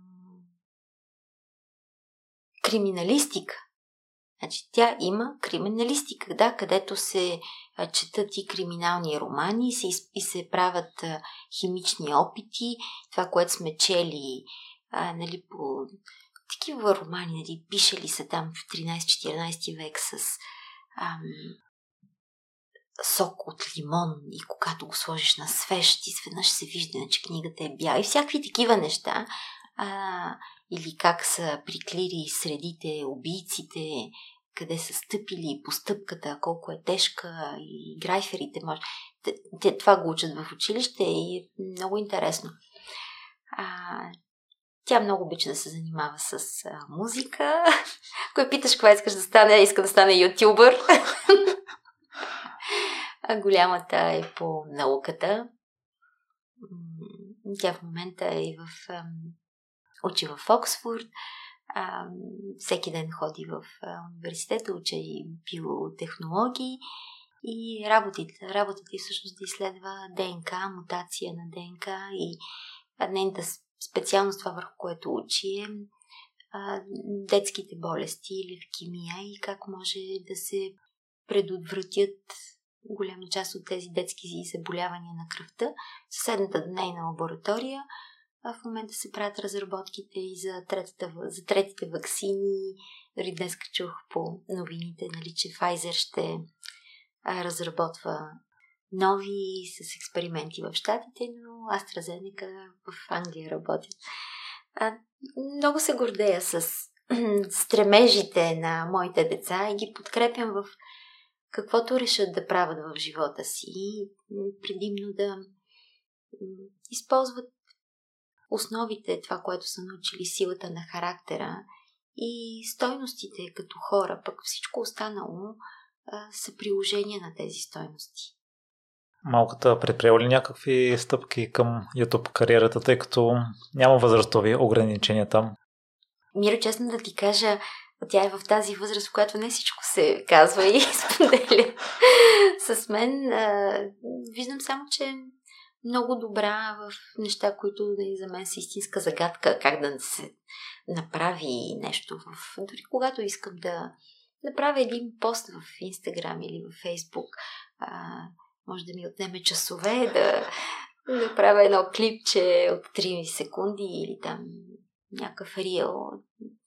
криминалистика. Значи тя има криминалистика, да, където се четат и криминални романи и се, и се правят химични опити, това, което сме чели а, нали, по такива романи, нали, пишели са там в 13-14 век с ам, сок от лимон и когато го сложиш на свещ, изведнъж се вижда, че книгата е бяла и всякакви такива неща. А, или как са приклири средите, убийците, къде са стъпили по стъпката, колко е тежка и грайферите може. Те, това го учат в училище и е много интересно. А, тя много обича да се занимава с а, музика. Кой питаш какво искаш да стане, иска да стане ютубър. а голямата е по науката. Тя в момента е в... Ам, учи в Оксфорд. А, всеки ден ходи в а, университета, уча и биотехнологии и работите. Работата и всъщност да изследва ДНК, мутация на ДНК и нейната специалност това върху което учи е детските болести, левкемия и как може да се предотвратят голяма част от тези детски заболявания на кръвта. Съседната нейна лаборатория в момента се правят разработките и за, третата, за третите вакцини. Дори днес чух по новините, нали, че Pfizer ще разработва нови с експерименти в Штатите, но AstraZeneca в Англия работят. А, много се гордея с стремежите на моите деца и ги подкрепям в каквото решат да правят в живота си. Предимно да използват основите, това, което са научили, силата на характера и стойностите като хора, пък всичко останало а, са приложения на тези стойности малката предприема ли някакви стъпки към YouTube кариерата, тъй като няма възрастови ограничения там? Миро, честно да ти кажа, тя е в тази възраст, в която не всичко се казва и споделя с мен. Виждам само, че много добра в неща, които нали, за мен са истинска загадка, как да се направи нещо. В... Дори когато искам да направя един пост в Инстаграм или в Фейсбук, може да ми отнеме часове да направя едно клипче от 3 секунди или там някакъв рил.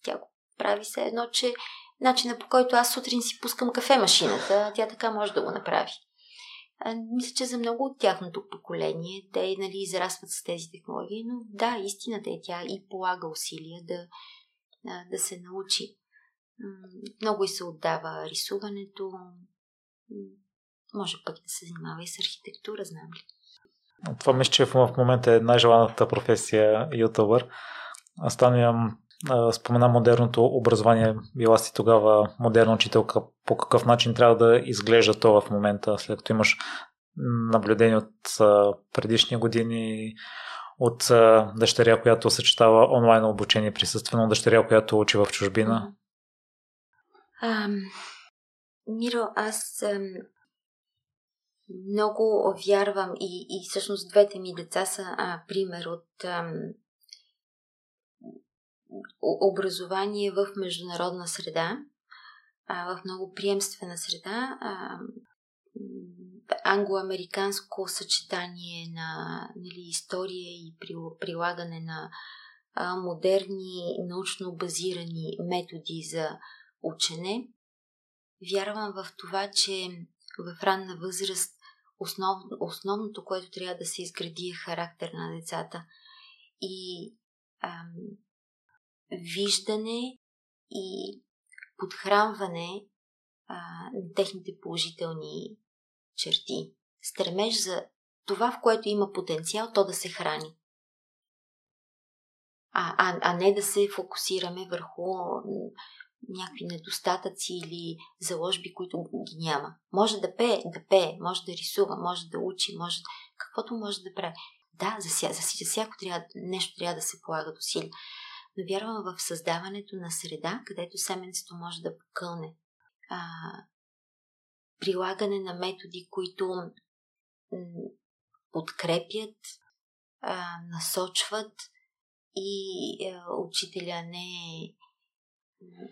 Тя го прави се едно, че начина по който аз сутрин си пускам кафе машината, тя така може да го направи. Мисля, че за много от тяхното поколение те нали, израстват с тези технологии, но да, истината е тя и полага усилия да, да се научи. Много и се отдава рисуването, може пък да се занимава и с архитектура, знам ли. Това мисля, че в момента е най-желаната професия ютубър. Там спомена модерното образование. Била си тогава модерна учителка. По какъв начин трябва да изглежда то в момента, след като имаш наблюдение от предишни години, от дъщеря, която съчетава онлайн обучение присъствено, дъщеря, която учи в чужбина? Um, Миро, аз много вярвам и, и всъщност двете ми деца са а, пример от образование в международна среда, а, в много приемствена среда, а, англо-американско съчетание на нали, история и прилагане на а, модерни научно базирани методи за учене. Вярвам в това, че в ранна възраст основ, основното, което трябва да се изгради е характер на децата. И ам, виждане и подхранване а, на техните положителни черти. Стремеж за това, в което има потенциал, то да се храни. А, а, а не да се фокусираме върху някакви недостатъци или заложби, които ги няма. Може да пее, да пее, може да рисува, може да учи, може каквото може да прави. Да, за, ся, за, за всяко трябва, нещо трябва да се полага до сили. Но вярвам в създаването на среда, където семенцето може да покълне. А, прилагане на методи, които подкрепят, а, насочват и а, учителя не е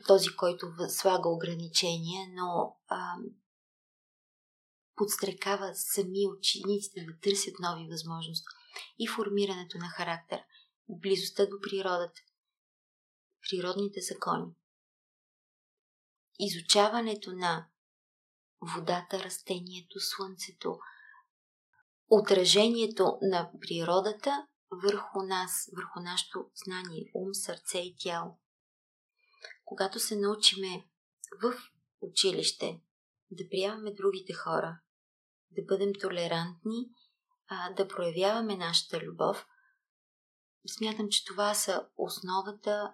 този, който слага ограничения, но а, подстрекава сами учениците да търсят нови възможности и формирането на характер, близостта до природата, природните закони, изучаването на водата, растението, слънцето, отражението на природата върху нас, върху нашето знание, ум, сърце и тяло. Когато се научиме в училище да приемаме другите хора, да бъдем толерантни, да проявяваме нашата любов, смятам, че това са основата,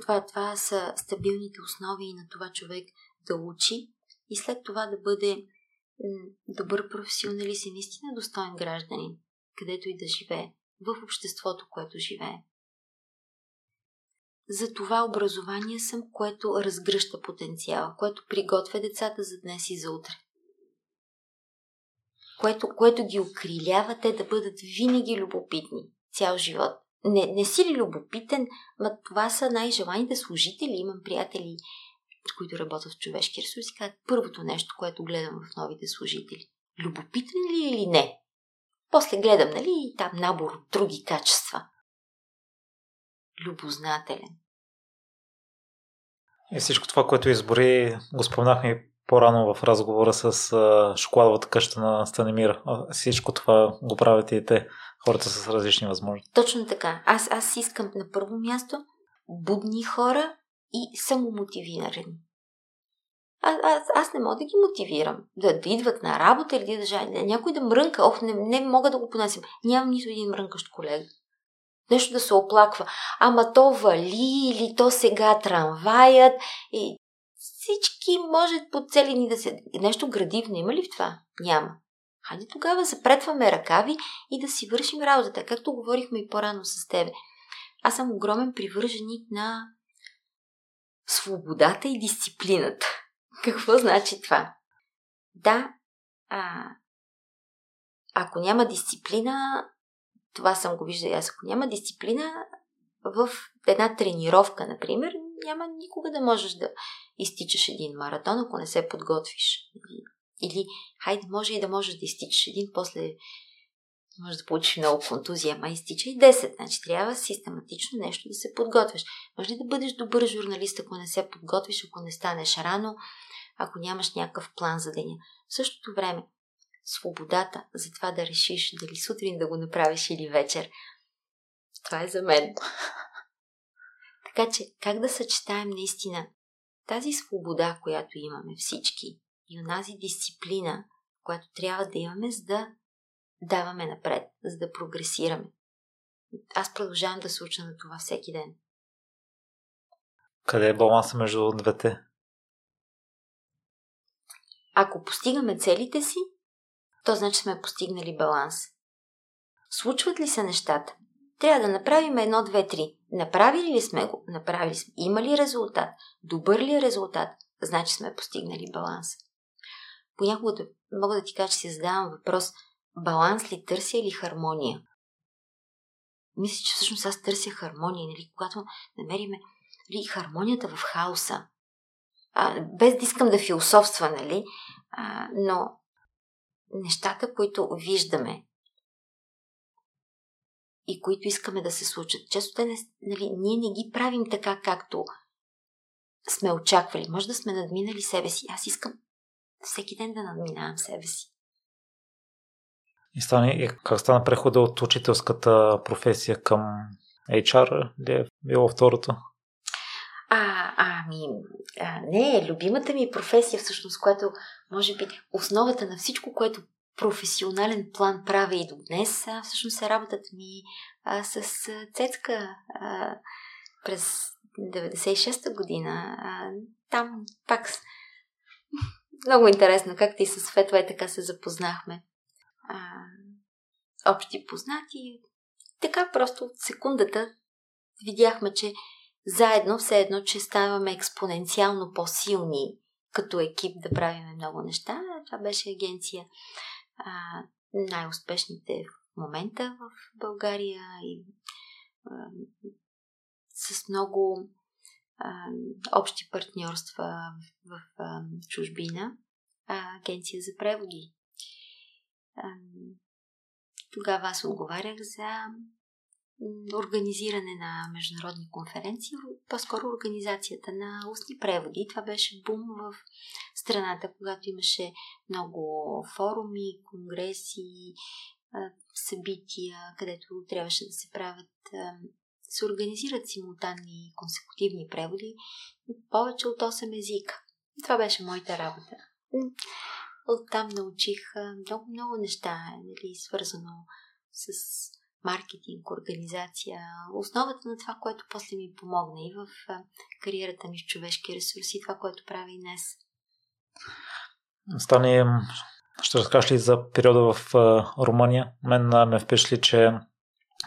това, това са стабилните основи на това човек да учи и след това да бъде добър професионалист и наистина достоен гражданин, където и да живее, в обществото, което живее. За това образование съм, което разгръща потенциала, което приготвя децата за днес и за утре. Което, което ги окрилява те да бъдат винаги любопитни цял живот. Не, не си ли любопитен, ма това са най-желаните служители. Имам приятели, които работят в човешки ресурси, казват първото нещо, което гледам в новите служители. Любопитен ли е или не? После гледам, нали, и там набор от други качества любознателен. И всичко това, което избори, го спомнахме по-рано в разговора с шоколадовата къща на Станемир. Всичко това го правят и те, хората с различни възможности. Точно така. Аз, аз искам на първо място будни хора и самомотивирани. А, аз, аз не мога да ги мотивирам да, да идват на работа или да жали. Някой да мрънка. Ох, не, не мога да го понасям. Нямам нито един мрънкащ колега нещо да се оплаква. Ама то вали или то сега трамваят и всички може по цели ни да се... Нещо градивно има ли в това? Няма. Хайде тогава запретваме ръкави и да си вършим работата, както говорихме и по-рано с тебе. Аз съм огромен привърженик на свободата и дисциплината. Какво значи това? Да, а, ако няма дисциплина, това съм го виждала аз. Ако няма дисциплина в една тренировка, например, няма никога да можеш да изтичаш един маратон, ако не се подготвиш. Или, хайде, може и да можеш да изтичаш един, после може да получиш много контузия, ама изтича и 10. Значи трябва систематично нещо да се подготвиш. Може ли да бъдеш добър журналист, ако не се подготвиш, ако не станеш рано, ако нямаш някакъв план за деня. В същото време, свободата за това да решиш дали сутрин да го направиш или вечер. Това е за мен. Така че, как да съчетаем наистина тази свобода, която имаме всички и онази дисциплина, която трябва да имаме, за да даваме напред, за да прогресираме. Аз продължавам да се уча на това всеки ден. Къде е баланса между двете? Ако постигаме целите си, то значи сме постигнали баланс. Случват ли се нещата? Трябва да направим едно, две, три. Направили ли сме го? Направили сме. Има ли резултат? Добър ли е резултат? Значи сме постигнали баланс. Понякога мога да ти кажа, че си задавам въпрос баланс ли търся или хармония? Мисля, че всъщност аз търся хармония, нали? когато намериме нали, хармонията в хаоса. А, без да искам да философства, нали? А, но нещата, които виждаме и които искаме да се случат, често те не, нали, ние не ги правим така, както сме очаквали. Може да сме надминали себе си. Аз искам всеки ден да надминавам себе си. И стане, как стана прехода от учителската професия към HR ли е било второто? А, ами, а, не, любимата ми професия всъщност, която може би основата на всичко, което професионален план правя и до днес, а, всъщност е работата ми а, с Цецка а, през 96-та година. А, там пак много интересно, както и с Светла и така се запознахме. А, общи познати. Така просто от секундата видяхме, че заедно все едно, че ставаме експоненциално по-силни като екип да правим много неща. Това беше агенция а, най-успешните в момента в България и а, с много общи партньорства в, в чужбина, агенция за преводи. Тогава аз отговарях за организиране на международни конференции, по-скоро организацията на устни преводи. Това беше бум в страната, когато имаше много форуми, конгреси, събития, където трябваше да се правят, се организират симултанни консекутивни преводи повече от 8 езика. Това беше моята работа. Оттам научих много-много неща, нали, свързано с маркетинг, организация, основата на това, което после ми помогна и в кариерата ми в човешки ресурси, това, което прави и днес. Стане, ще разкажеш ли за периода в Румъния? Мен ме впечатли, че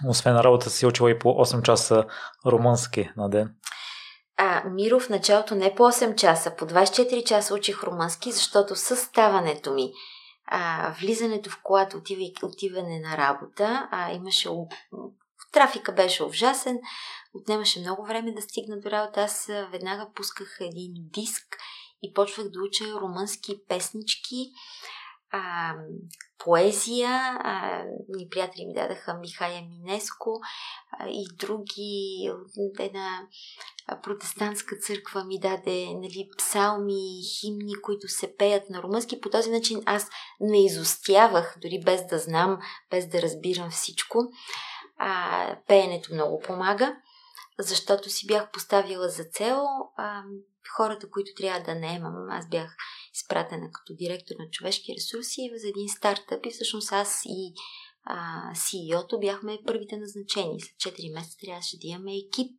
освен работа си учила и по 8 часа румънски на ден. А, Миро, в началото не по 8 часа, по 24 часа учих румънски, защото съставането ми а, влизането в колата, отиване на работа, а, имаше трафика беше ужасен, отнемаше много време да стигна до работа. Аз веднага пусках един диск и почвах да уча румънски песнички а, поезия. А, ни приятели ми дадаха Михая Минеско а, и други. Една протестантска църква ми даде нали, псалми, химни, които се пеят на румънски. По този начин аз не изостявах, дори без да знам, без да разбирам всичко. А, пеенето много помага, защото си бях поставила за цел а, хората, които трябва да наемам. Аз бях изпратена като директор на човешки ресурси за един стартъп и всъщност аз и а, CEO-то бяхме първите назначени. След 4 месеца трябваше да имаме екип.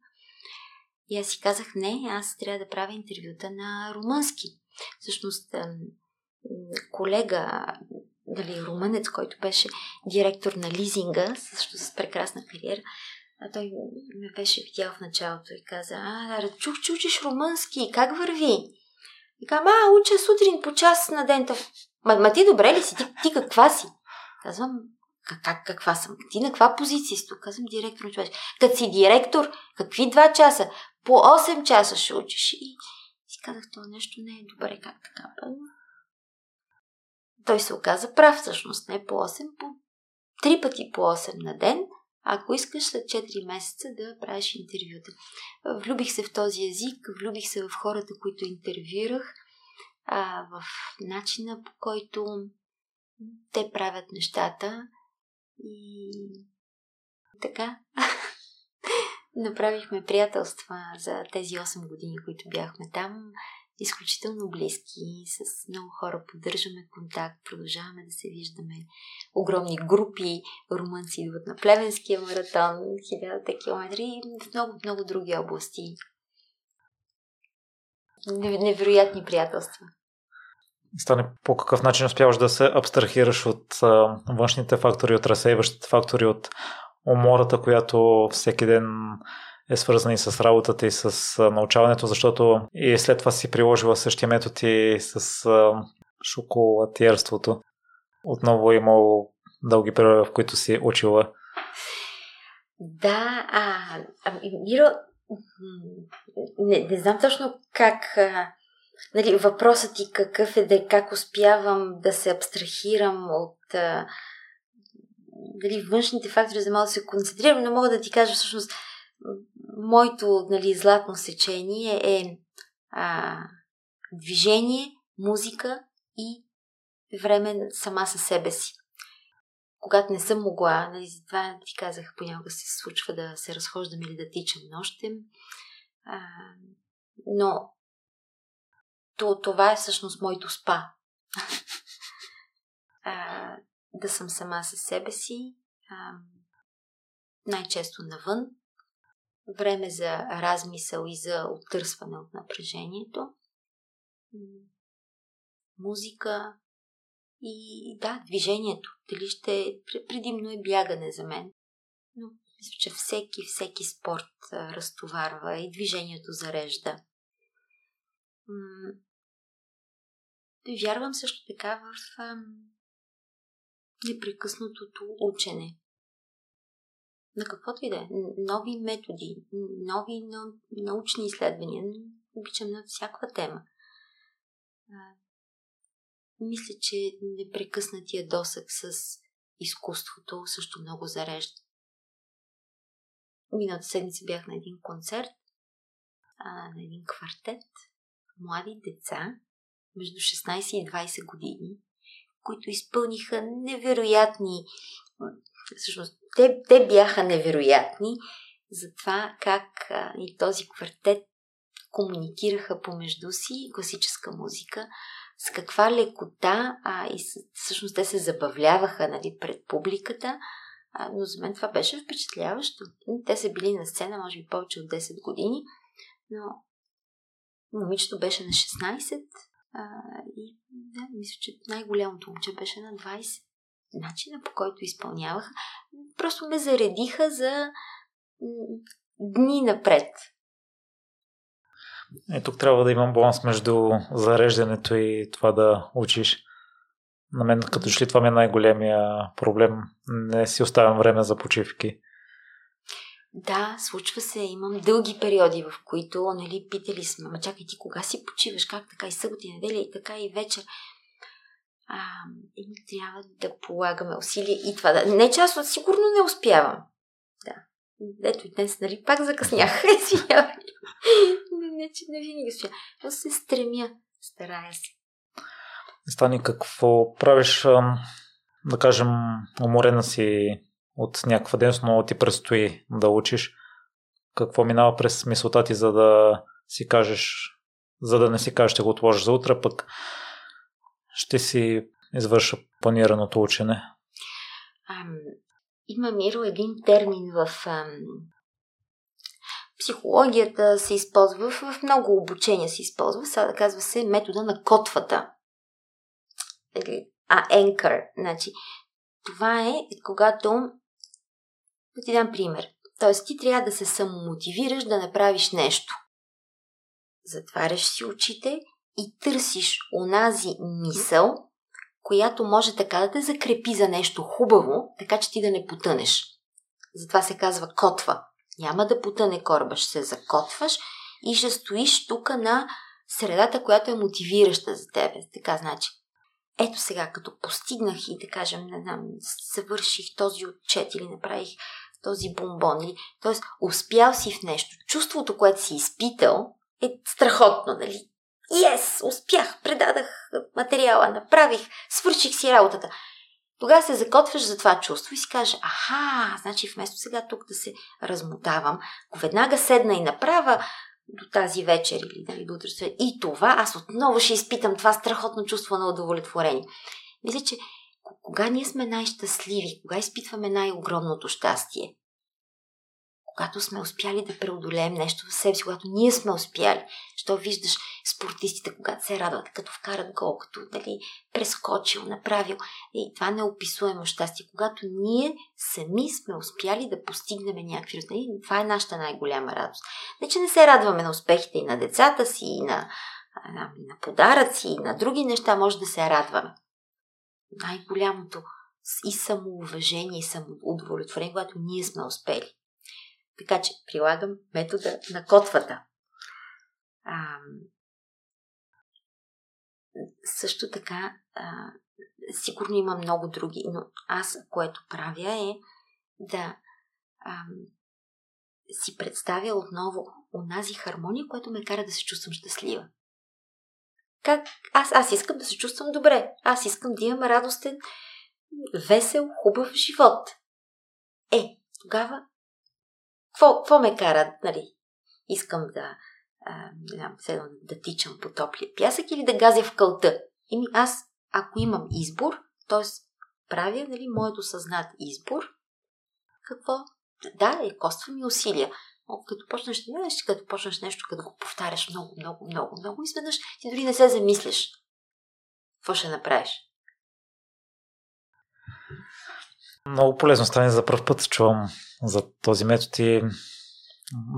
И аз си казах, не, аз трябва да правя интервюта на румънски. Всъщност, колега, дали, румънец, който беше директор на лизинга, също с прекрасна кариера, а той ме беше видял в началото и каза, а, чух, че учиш румънски, как върви? И казвам, а, уча сутрин по час на ден. Ма, ма ти добре ли си? Ти, ти каква си? Казвам, как, как, каква съм? Ти на каква позиция си? Тук казвам директор на човеш. Като си директор, какви два часа? По 8 часа ще учиш. И си казах, това нещо не е добре, как така? Той се оказа прав всъщност, не по 8, по 3 пъти по 8 на ден – ако искаш след 4 месеца да правиш интервюта. Влюбих се в този език, влюбих се в хората, които интервюрах, а, в начина по който те правят нещата и така. Направихме приятелства за тези 8 години, които бяхме там изключително близки, с много хора поддържаме контакт, продължаваме да се виждаме. Огромни групи румънци идват на Плевенския маратон, хилядата километри и в много, много други области. Невероятни приятелства. Стане по какъв начин успяваш да се абстрахираш от а, външните фактори, от разсейващите фактори, от умората, която всеки ден е свързана и с работата и с научаването, защото и след това си приложила същия метод и с шоколатиерството. Отново е имало дълги периоди, в които си учила. Да, а, а Миро, не, не знам точно как, а, нали, въпросът ти какъв е да как успявам да се абстрахирам от а, дали, външните фактори, за да мога да се концентрирам, не мога да ти кажа всъщност моето нали, златно сечение е а, движение, музика и време сама със себе си. когато не съм могла, нали, затова ти казах, понякога се случва да се разхождам или да тичам нощем. А, но то, това е всъщност моето спа. а, да съм сама със себе си, а, най-често навън, време за размисъл и за оттърсване от напрежението, музика и да, движението. Дали ще предимно е бягане за мен. Но мисля, че всеки, всеки спорт разтоварва и движението зарежда. Вярвам също така в непрекъснатото учене. На каквото и да е. Нови методи, нови научни изследвания. Обичам на всякаква тема. Мисля, че непрекъснатия досък с изкуството също много зарежда. Миналата седмица бях на един концерт, на един квартет, млади деца, между 16 и 20 години, които изпълниха невероятни. Всъщност, те, те бяха невероятни за това как и този квартет комуникираха помежду си класическа музика, с каква лекота, а и всъщност те се забавляваха нали, пред публиката, а, но за мен това беше впечатляващо. Те са били на сцена, може би повече от 10 години, но момичето беше на 16 а, и да, мисля, че най-голямото момче беше на 20. Начина по който изпълняваха, просто ме заредиха за дни напред. И тук трябва да имам баланс между зареждането и това да учиш. На мен като че ли това ми е най-големия проблем. Не си оставям време за почивки. Да, случва се. Имам дълги периоди, в които, нали, питали сме, ма чакай ти кога си почиваш, как така и събота и неделя и така и вечер. А, и трябва да полагаме усилия и това да... Не част от сигурно не успявам. Да. Ето и днес, нали, пак закъснях. Извинявай. не, че не винаги успя. Но се стремя, старая се. Стани какво правиш, да кажем, уморена си от някаква дейност, но ти предстои да учиш. Какво минава през мисълта ти, за да си кажеш, за да не си кажеш, ще го отложиш за утре, пък ще си извърша планираното учене? Ам, има, Миро, един термин в ам, психологията се използва, в много обучения се използва, сега казва се метода на котвата. А, anchor. Значи, това е когато да ти дам пример. Тоест, ти трябва да се самомотивираш да направиш нещо. Затваряш си очите и търсиш онази мисъл, която може така да те закрепи за нещо хубаво, така че ти да не потънеш. Затова се казва котва. Няма да потъне кораба, ще се закотваш и ще стоиш тук на средата, която е мотивираща за тебе. Така значи, ето сега, като постигнах и да кажем, не знам, съвърших този отчет или направих този бомбон. Или, тоест, успял си в нещо. Чувството, което си изпитал, е страхотно, нали? Yes, успях, предадах материала, направих, свърших си работата. Тогава се закотваш за това чувство и си кажеш, аха, значи вместо сега тук да се размотавам, ако веднага седна и направя до тази вечер или нали, до утре и това, аз отново ще изпитам това страхотно чувство на удовлетворение. Мисля, че кога ние сме най-щастливи, кога изпитваме най-огромното щастие? Когато сме успяли да преодолеем нещо в себе си, когато ние сме успяли. Що виждаш спортистите, когато се радват, като вкарат гол, като дали прескочил, направил. И това неописуемо щастие. Когато ние сами сме успяли да постигнем някакви резултати. Това е нашата най-голяма радост. Не, че не се радваме на успехите и на децата си, и на, на, на подаръци, и на други неща, може да се радваме най-голямото и самоуважение, и самоудовлетворение, когато ние сме успели. Така че прилагам метода на котвата. А, също така, а, сигурно има много други, но аз, което правя е да а, си представя отново онази хармония, която ме кара да се чувствам щастлива. Как? Аз, аз искам да се чувствам добре. Аз искам да имам радостен весел, хубав живот. Е, тогава, какво ме кара, нали? Искам да, а, знам, да, тичам по топлия пясък или да газя в кълта. Ими аз, ако имам избор, т.е. правя, нали, моето съзнат избор, какво? Да, е, коства ми усилия. Но като почнеш, знаеш, като почнеш нещо, като го повтаряш много, много, много, много, изведнъж ти дори не се замисляш. Какво ще направиш? Много полезно стане за първ път чувам за този метод и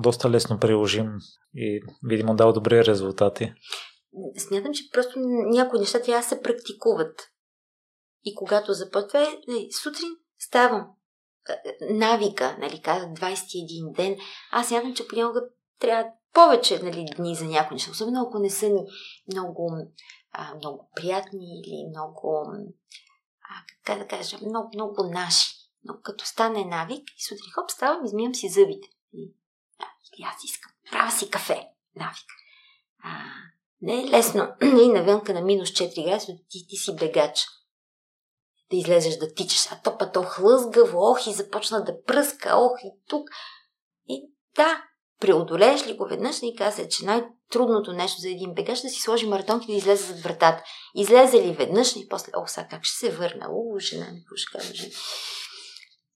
доста лесно приложим и видимо дава добри резултати. Смятам, че просто някои неща трябва да се практикуват. И когато започва, е, сутрин ставам. Навика, нали, казах 21 ден. Аз смятам, че понякога трябва повече нали, дни за някои неща. Особено ако не са ни много, а, много приятни или много как да кажа, много, много наши. Но като стане навик и сутрин хоп, ставам, измиям си зъбите. И, да, и аз искам. Правя си кафе. Навик. А, не е лесно. И навънка на минус 4 градуса ти, ти си бегач. Да излезеш да тичаш. А то пъто хлъзгаво, ох и започна да пръска, ох и тук. И да, преодолееш ли го веднъж, и каза, че най-трудното нещо за един бегач да си сложи маратонки да излезе зад вратата. Излезе ли веднъж и после, о, сега как ще се върна? О, жена ми, какво ще кажа?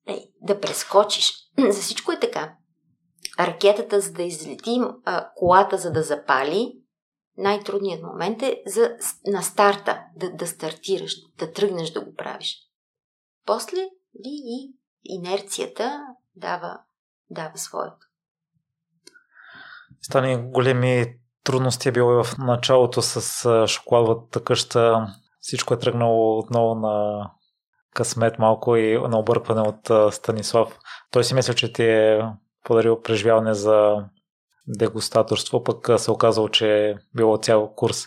Е, да прескочиш. За всичко е така. Ракетата, за да излети, а, колата, за да запали, най-трудният момент е за, на старта, да, да стартираш, да тръгнеш да го правиш. После ли и инерцията дава, дава своето стани големи трудности е било в началото с шоколадовата къща. Всичко е тръгнало отново на късмет малко и на объркване от Станислав. Той си мисля, че ти е подарил преживяване за дегустаторство, пък се оказало, че е било цял курс.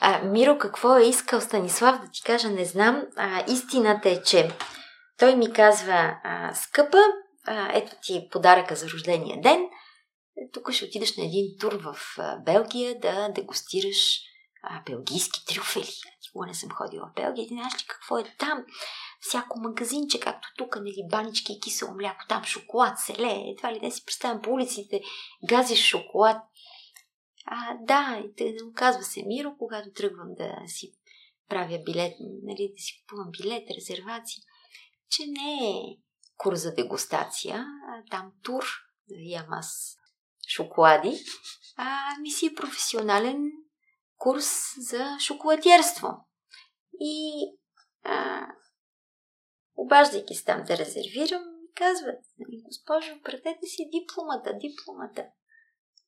А, Миро, какво е искал Станислав да ти кажа, не знам. А, истината е, че той ми казва, а, скъпа, а, ето ти подаръка за рождения ден – тук ще отидеш на един тур в Белгия да дегустираш а, белгийски трюфели. Никога не съм ходила в Белгия. Ти знаеш ли какво е там? Всяко магазинче, както тук, нали, банички и кисело мляко, там шоколад, селе, едва ли не си представям по улиците, газиш шоколад. А, да, и те да казва се Миро, когато тръгвам да си правя билет, нали, да си купувам билет, резервации, че не е курс за дегустация, а там тур, да ям аз шоколади, а ми си е професионален курс за шоколадерство. И а, обаждайки се там да резервирам, ми казват, нали, госпожо, пратете си дипломата, дипломата.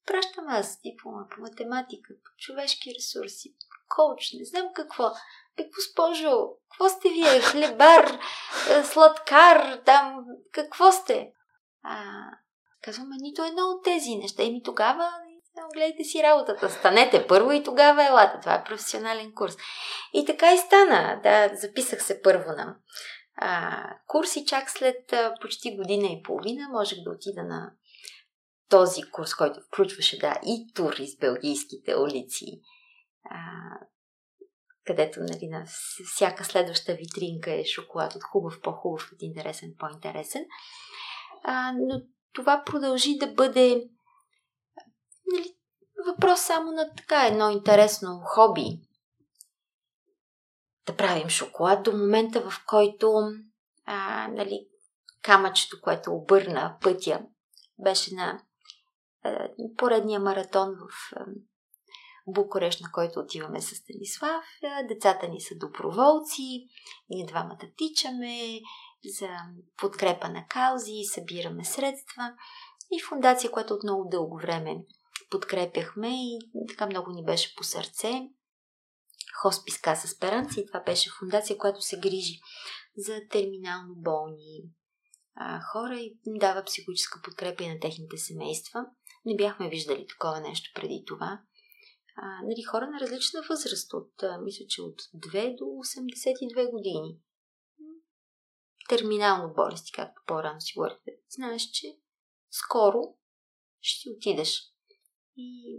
Пращам аз диплома по математика, по човешки ресурси, коуч, не знам какво. Бе, госпожо, какво сте вие? Хлебар, сладкар, там, какво сте? А, Казваме, нито едно от тези неща. И ми тогава гледайте си работата. Станете първо и тогава елата. Това е професионален курс. И така и стана. Да, записах се първо на а, курс и чак след а, почти година и половина можех да отида на този курс, който включваше да, и тур из белгийските улици, а, където нали, на всяка следваща витринка е шоколад от хубав, по-хубав, от интересен, по-интересен. А, но това продължи да бъде нали, въпрос само на така едно интересно хоби. Да правим шоколад до момента, в който а, нали, камъчето, което обърна пътя, беше на а, поредния маратон в а, Букурещ, на който отиваме с Станислав. Децата ни са доброволци, ние двамата тичаме, за подкрепа на каузи, събираме средства и фундация, която от много дълго време подкрепяхме и така много ни беше по сърце. Хоспис Каса Сперанца и това беше фундация, която се грижи за терминално болни а, хора и дава психологическа подкрепа и на техните семейства. Не бяхме виждали такова нещо преди това. А, нали, хора на различна възраст, от, а, мисля, че от 2 до 82 години терминално болести, както по-рано си говорихте, знаеш, че скоро ще отидеш. И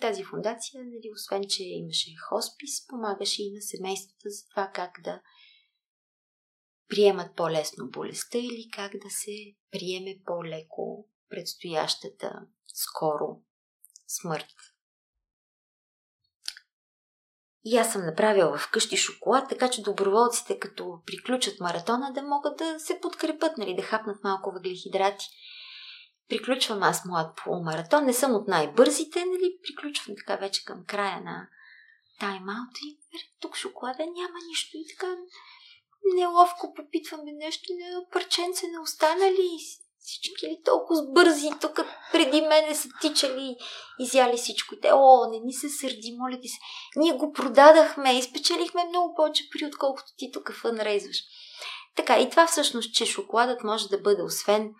тази фундация, нали, освен, че имаше хоспис, помагаше и на семействата за това как да приемат по-лесно болестта или как да се приеме по-леко предстоящата скоро смърт. И аз съм направила вкъщи шоколад, така че доброволците, като приключат маратона, да могат да се подкрепят, нали, да хапнат малко въглехидрати. Приключвам аз моят полумаратон, не съм от най-бързите, нали, приключвам така вече към края на тайм-аут и тук шоколада няма нищо и така неловко попитваме нещо, не, парченце не остана ли? Всички ли толкова бързи, тук преди мене са тичали, изяли всичко. те, о, не ни се сърди, моля ти се. Ние го продадахме и спечелихме много повече при, отколкото ти тук фънрейзваш. Така, и това всъщност, че шоколадът може да бъде освен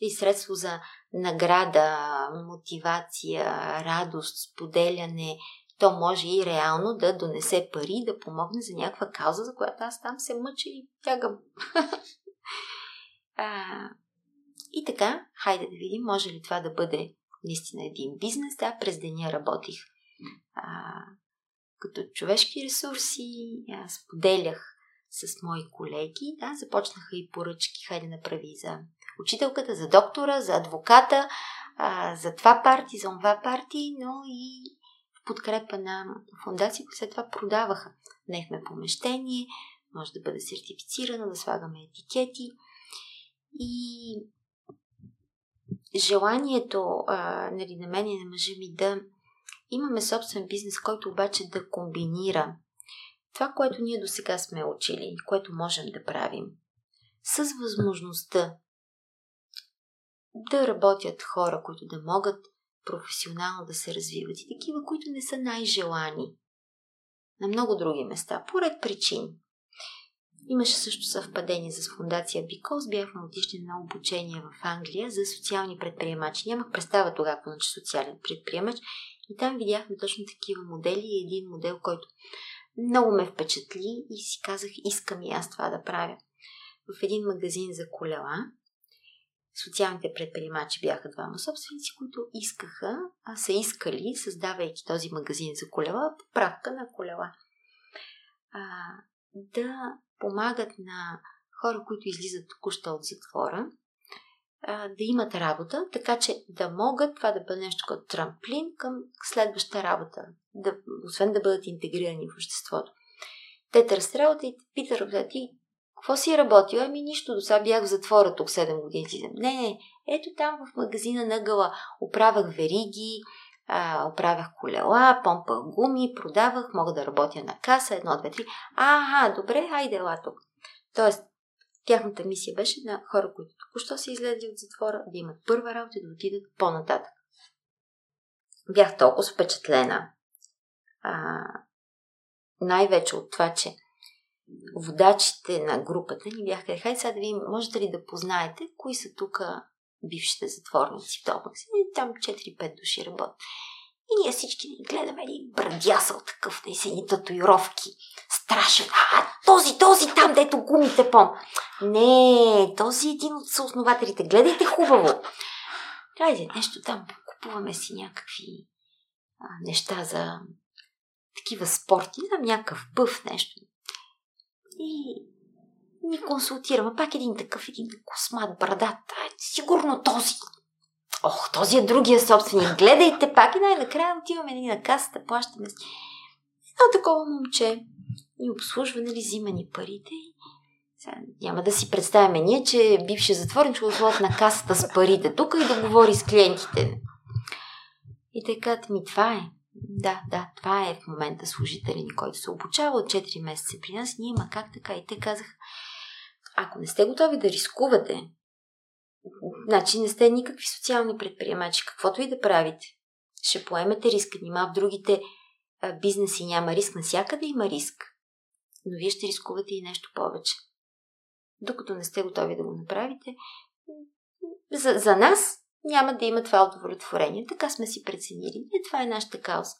и средство за награда, мотивация, радост, споделяне, то може и реално да донесе пари, да помогне за някаква кауза, за която аз там се мъча и тягам. и така, хайде да видим, може ли това да бъде наистина един бизнес. Да, през деня работих а, като човешки ресурси, аз споделях с мои колеги, да, започнаха и поръчки, хайде направи за учителката, за доктора, за адвоката, а, за това парти, за това парти, но и подкрепа на фундации, след това продаваха. Нехме помещение, може да бъде сертифицирано, да слагаме етикети. И желанието а, нали, на мен и на мъжа ми да имаме собствен бизнес, който обаче да комбинира това, което ние до сега сме учили, което можем да правим, с възможността да работят хора, които да могат професионално да се развиват и такива, които не са най-желани на много други места, поред причини. Имаше също съвпадение с фундация Бикос. Бяхме отишли на обучение в Англия за социални предприемачи. Нямах представа тогава какво значи социален предприемач. И там видяхме точно такива модели и един модел, който много ме впечатли и си казах, искам и аз това да правя. В един магазин за колела социалните предприемачи бяха двама собственици, които искаха, а са искали, създавайки този магазин за колела, поправка на колела. А, да помагат на хора, които излизат току-що от затвора, да имат работа, така че да могат това да бъде нещо като трамплин към следваща работа, да, освен да бъдат интегрирани в обществото. Те търсят работа и питат, ти какво си работил? Ами нищо, до сега бях в затвора тук 7 години. Не, не, ето там в магазина на гъла оправях вериги, а, оправях колела, помпах гуми, продавах, мога да работя на каса, едно, две, три. Ага, добре, хайде, ела тук. Тоест, тяхната мисия беше на хора, които току-що са излезли от затвора, да имат първа работа и да отидат по-нататък. Бях толкова впечатлена. А, най-вече от това, че водачите на групата ни бяха хайде сега да видим, можете ли да познаете кои са тук бившите затворници в И там 4-5 души работят. И ние всички ни гледаме един брадясъл такъв, да и си татуировки. Страшен. А, този, този там, дето гумите пом. Не, този е един от съоснователите. Гледайте хубаво. Хайде, нещо там, купуваме си някакви а, неща за такива спорти, знам, някакъв бъв нещо и ни консултираме. Пак един такъв, един космат, брадат. А, сигурно този. Ох, този е другия собственик. Гледайте пак и най-накрая отиваме ни на касата, плащаме. Едно такова момче и обслужва, нали, взима ни парите и сега, няма да си представяме ние, че бившия затворен ще отвод на касата с парите тук и да говори с клиентите. И така, ми това е. Да, да, това е в момента служителя ни, който се обучава от 4 месеца при нас. Ние има как така. И те казаха, ако не сте готови да рискувате, значи не сте никакви социални предприемачи, каквото и да правите, ще поемете риска. Нима в другите бизнеси няма риск, насякъде има риск. Но вие ще рискувате и нещо повече. Докато не сте готови да го направите, за, за нас няма да има това удовлетворение. Така сме си преценили. И това е нашата кауза.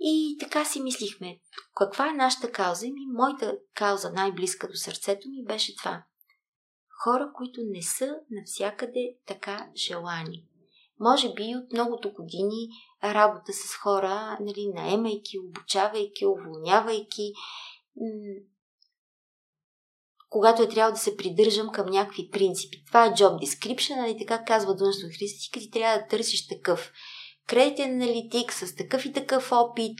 И така си мислихме, каква е нашата кауза? И моята кауза, най-близка до сърцето ми, беше това. Хора, които не са навсякъде така желани. Може би от многото години работа с хора, нали, наемайки, обучавайки, уволнявайки, когато е трябва да се придържам към някакви принципи. Това е job description, нали така казва външна христика, ти трябва да търсиш такъв. Кредитен аналитик с такъв и такъв опит,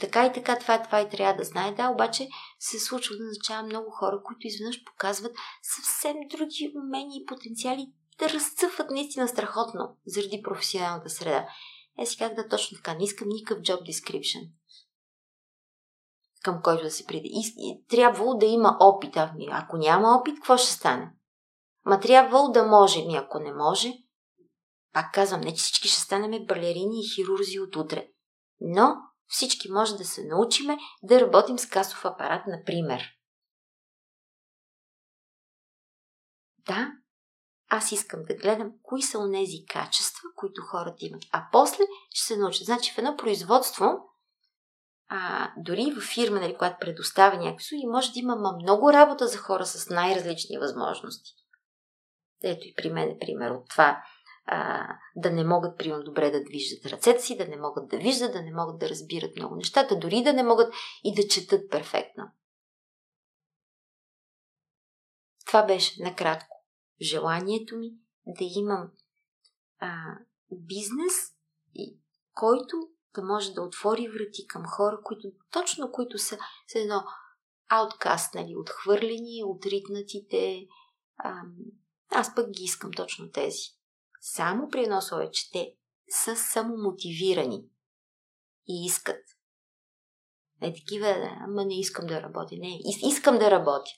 така и така, това, това и трябва да знае. Да, обаче се случва да назначава много хора, които изведнъж показват съвсем други умения и потенциали да разцъфват наистина страхотно заради професионалната среда. Е, си как да точно така, не искам никакъв job description към който да се приде. И, и трябвало да има опит. Ами, ако няма опит, какво ще стане? Ма трябвало да може. Ми ако не може, пак казвам, не че всички ще станем балерини и хирурзи от утре. Но всички може да се научиме да работим с касов апарат, например. Да, аз искам да гледам кои са онези качества, които хората имат. А после ще се научат. Значи в едно производство а, дори в фирма, нали, която предоставя някакви услуги, може да има много работа за хора с най-различни възможности. Ето и при мен е пример от това а, да не могат, примерно, добре да движат ръцете си, да не могат да виждат, да не могат да разбират много нещата, дори да не могат и да четат перфектно. Това беше накратко желанието ми да имам а, бизнес, който да може да отвори врати към хора, които точно които са с едно ауткаст, нали, отхвърлени, отритнатите. А, аз пък ги искам точно тези. Само при едно слове, че те са самомотивирани и искат. Е такива, ама не искам да работя. Не, искам да работя.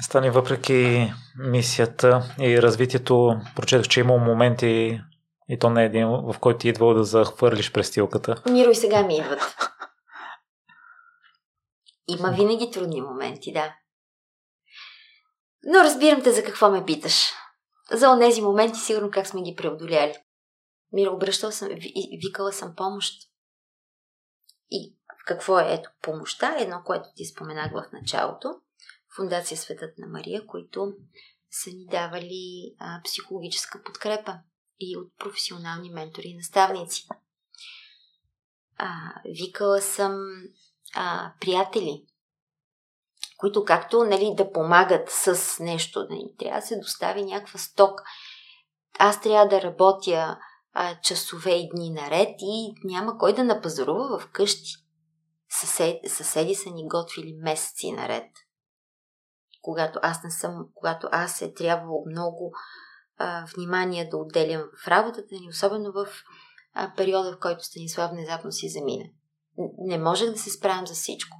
Стани въпреки мисията и развитието, прочетох, че има моменти и то не е един, в който ти идвал да захвърлиш престилката. Миро и сега ми идват. Има винаги трудни моменти, да. Но разбирам те за какво ме питаш. За онези моменти сигурно как сме ги преодоляли. Миро, обръщала съм, викала съм помощ. И какво е ето помощта? Едно, което ти споменах в началото. Фундация Светът на Мария, които са ни давали а, психологическа подкрепа и от професионални ментори и наставници. А, викала съм а, приятели, които както нали, да помагат с нещо, нали, трябва да се достави някаква сток. Аз трябва да работя а, часове и дни наред и няма кой да напазарува в къщи. Съсед, съседи са ни готвили месеци наред. Когато аз не съм, когато аз е трябвало много а, внимание да отделям в работата ни, особено в а, периода, в който Станислав внезапно си замина. Не можех да се справям за всичко.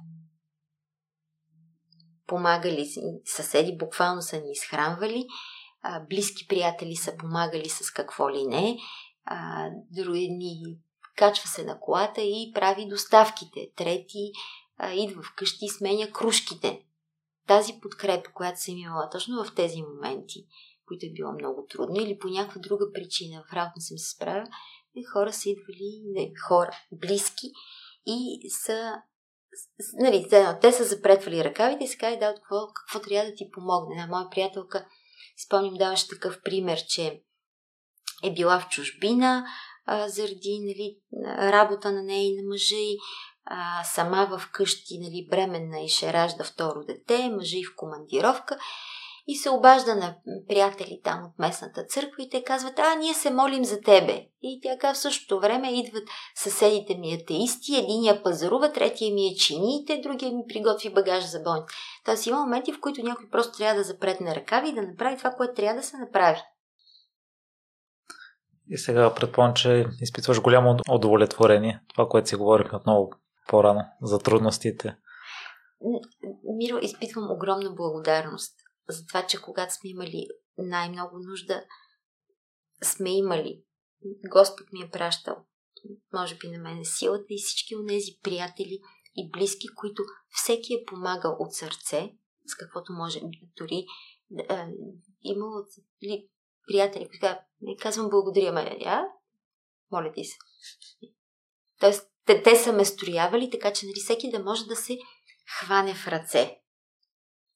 Помагали съседи буквално са ни изхранвали, а, близки приятели са помагали с какво ли не, а, други ни качва се на колата и прави доставките. Трети а, идва вкъщи и сменя кружките. Тази подкрепа, която съм имала точно в тези моменти, които е било много трудно или по някаква друга причина в работа съм се справила, и хора са идвали, не, хора, близки и са нали, те са запретвали ръкавите и се казали, да, какво, какво трябва да ти помогне. Една моя приятелка, спомням, даваше такъв пример, че е била в чужбина а, заради нали, работа на нея и на мъжа и а, сама в къщи, нали, бременна и ще ражда второ дете, мъжа и в командировка и се обажда на приятели там от местната църква и те казват, а, ние се молим за тебе. И тя в същото време идват съседите ми атеисти, единия пазарува, третия ми е чините, другия ми приготви багаж за болница. Тоест има моменти, в които някой просто трябва да запретне ръкави и да направи това, което трябва да се направи. И сега предполагам, че изпитваш голямо удовлетворение. Това, което си говорихме отново по-рано за трудностите. Миро, изпитвам огромна благодарност за това, че когато сме имали най-много нужда, сме имали. Господ ми е пращал, може би на мене силата и всички от тези приятели и близки, които всеки е помагал от сърце, с каквото може. Дори е, имало ли, приятели, които не казвам благодаря, ме, а? Моля ти се. Тоест, те, те са ме строявали, така че нали, всеки да може да се хване в ръце.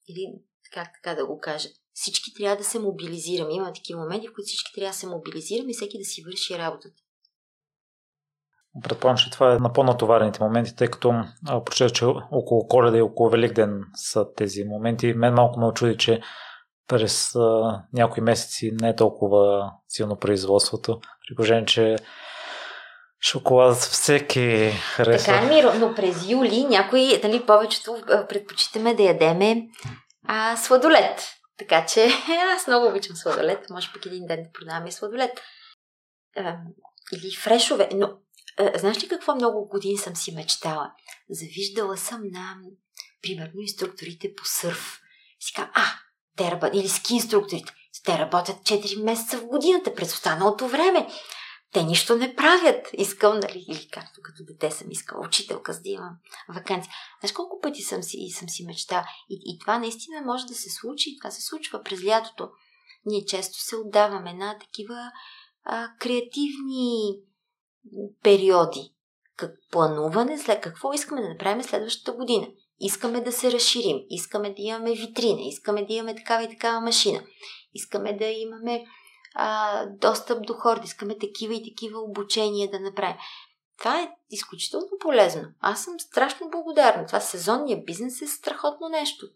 Или как така да го кажа, всички трябва да се мобилизираме. Има такива моменти, в които всички трябва да се мобилизираме и всеки да си върши работата. Предполагам, че това е на по-натоварените моменти, тъй като прочета, че около Коледа и около Великден са тези моменти. Мен малко ме очуди, че през а, някои месеци не е толкова силно производството. При положение, че шоколад всеки харесва. Така е, Миро, но през юли някои, нали, повечето предпочитаме да ядеме а, сладолет. Така че аз много обичам сладолет. Може пък един ден да продаваме сладолет. А, или фрешове. Но а, знаеш ли какво много години съм си мечтала? Завиждала съм на, примерно, инструкторите по сърф. Си казвам, а, те работят, или ски инструкторите. Те работят 4 месеца в годината през останалото време. Те нищо не правят. Искам, нали, или както като дете съм искала, учителка, за да имам вакансия. Знаеш колко пъти съм си, съм си мечта? И, и това наистина може да се случи. Това се случва през лятото. Ние често се отдаваме на такива а, креативни периоди. Как плануване след какво искаме да направим следващата година. Искаме да се разширим, искаме да имаме витрина, искаме да имаме такава и такава машина, искаме да имаме а, достъп до хората, искаме такива и такива обучения да направим. Това е изключително полезно. Аз съм страшно благодарна. Това сезонния бизнес е страхотно нещо.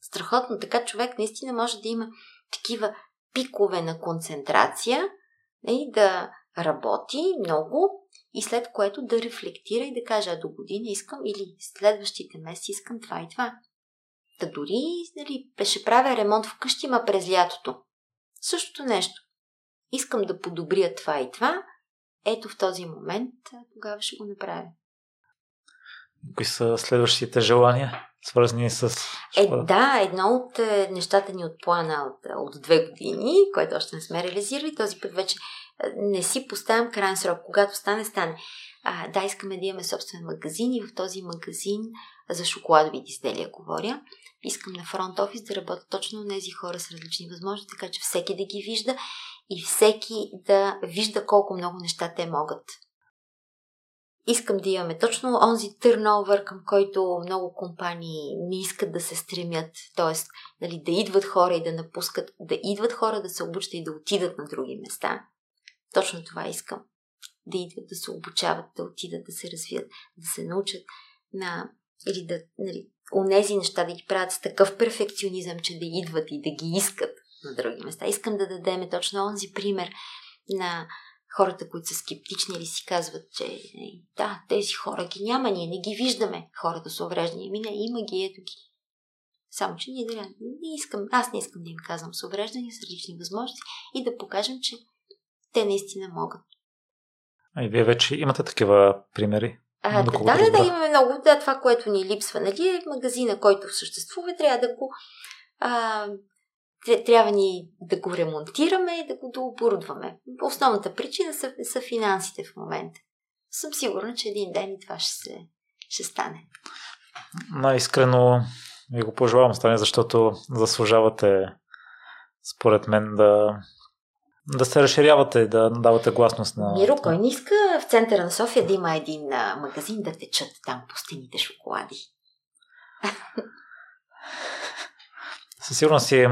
Страхотно. Така човек наистина може да има такива пикове на концентрация и да работи много и след което да рефлектира и да каже, а до година искам или следващите месеци искам това и това. Та дори нали, ще правя ремонт вкъщи, ма през лятото. Същото нещо. Искам да подобря това и това. Ето в този момент тогава ще го направя. Кои са следващите желания, свързани с... Е, да, едно от е, нещата ни от плана от, от две години, което още не сме реализирали, този път вече не си поставям крайен срок. Когато стане, стане. А, да, искаме да имаме собствен магазин и в този магазин за шоколадови изделия говоря. Искам на фронт офис да работят точно тези хора с различни възможности, така че всеки да ги вижда и всеки да вижда колко много неща те могат. Искам да имаме точно онзи търновър, към който много компании не искат да се стремят, т.е. Нали, да идват хора и да напускат, да идват хора да се обучат и да отидат на други места. Точно това искам. Да идват да се обучават, да отидат да се развият, да се научат на или да, нали, онези неща да ги правят с такъв перфекционизъм, че да идват и да ги искат на други места. Искам да дадеме точно онзи пример на хората, които са скептични или си казват, че нали, да, тези хора ги няма, ние не ги виждаме, хората с увреждания. Ми не, има ги, ето ги. Само, че ние да не искам, аз не искам да им казвам с увреждания, с различни възможности и да покажем, че те наистина могат. А и вие вече имате такива примери? А, да, да, да, да, имаме много. Да, това, което ни липсва, нали, е магазина, който съществува, трябва да го а, трябва ни да го ремонтираме и да го дооборудваме. Основната причина са, са финансите в момента. Съм сигурна, че един ден и това ще, се, ще стане. Най-искрено ви го пожелавам стане, защото заслужавате според мен да да се разширявате, да давате гласност на... Миро, кой не иска в центъра на София да има един магазин да течат там пустините шоколади? Със сигурност си,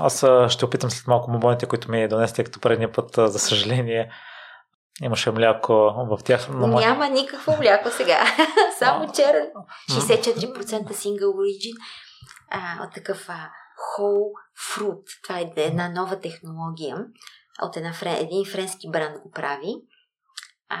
аз ще опитам след малко мобоните, които ми донесете, като предния път, за съжаление, имаше мляко в тях. Но Няма никакво мляко сега. Само черен. 64% single origin. А, от такъв а, whole fruit. Това е една нова технология от една, един френски бранд го прави. А,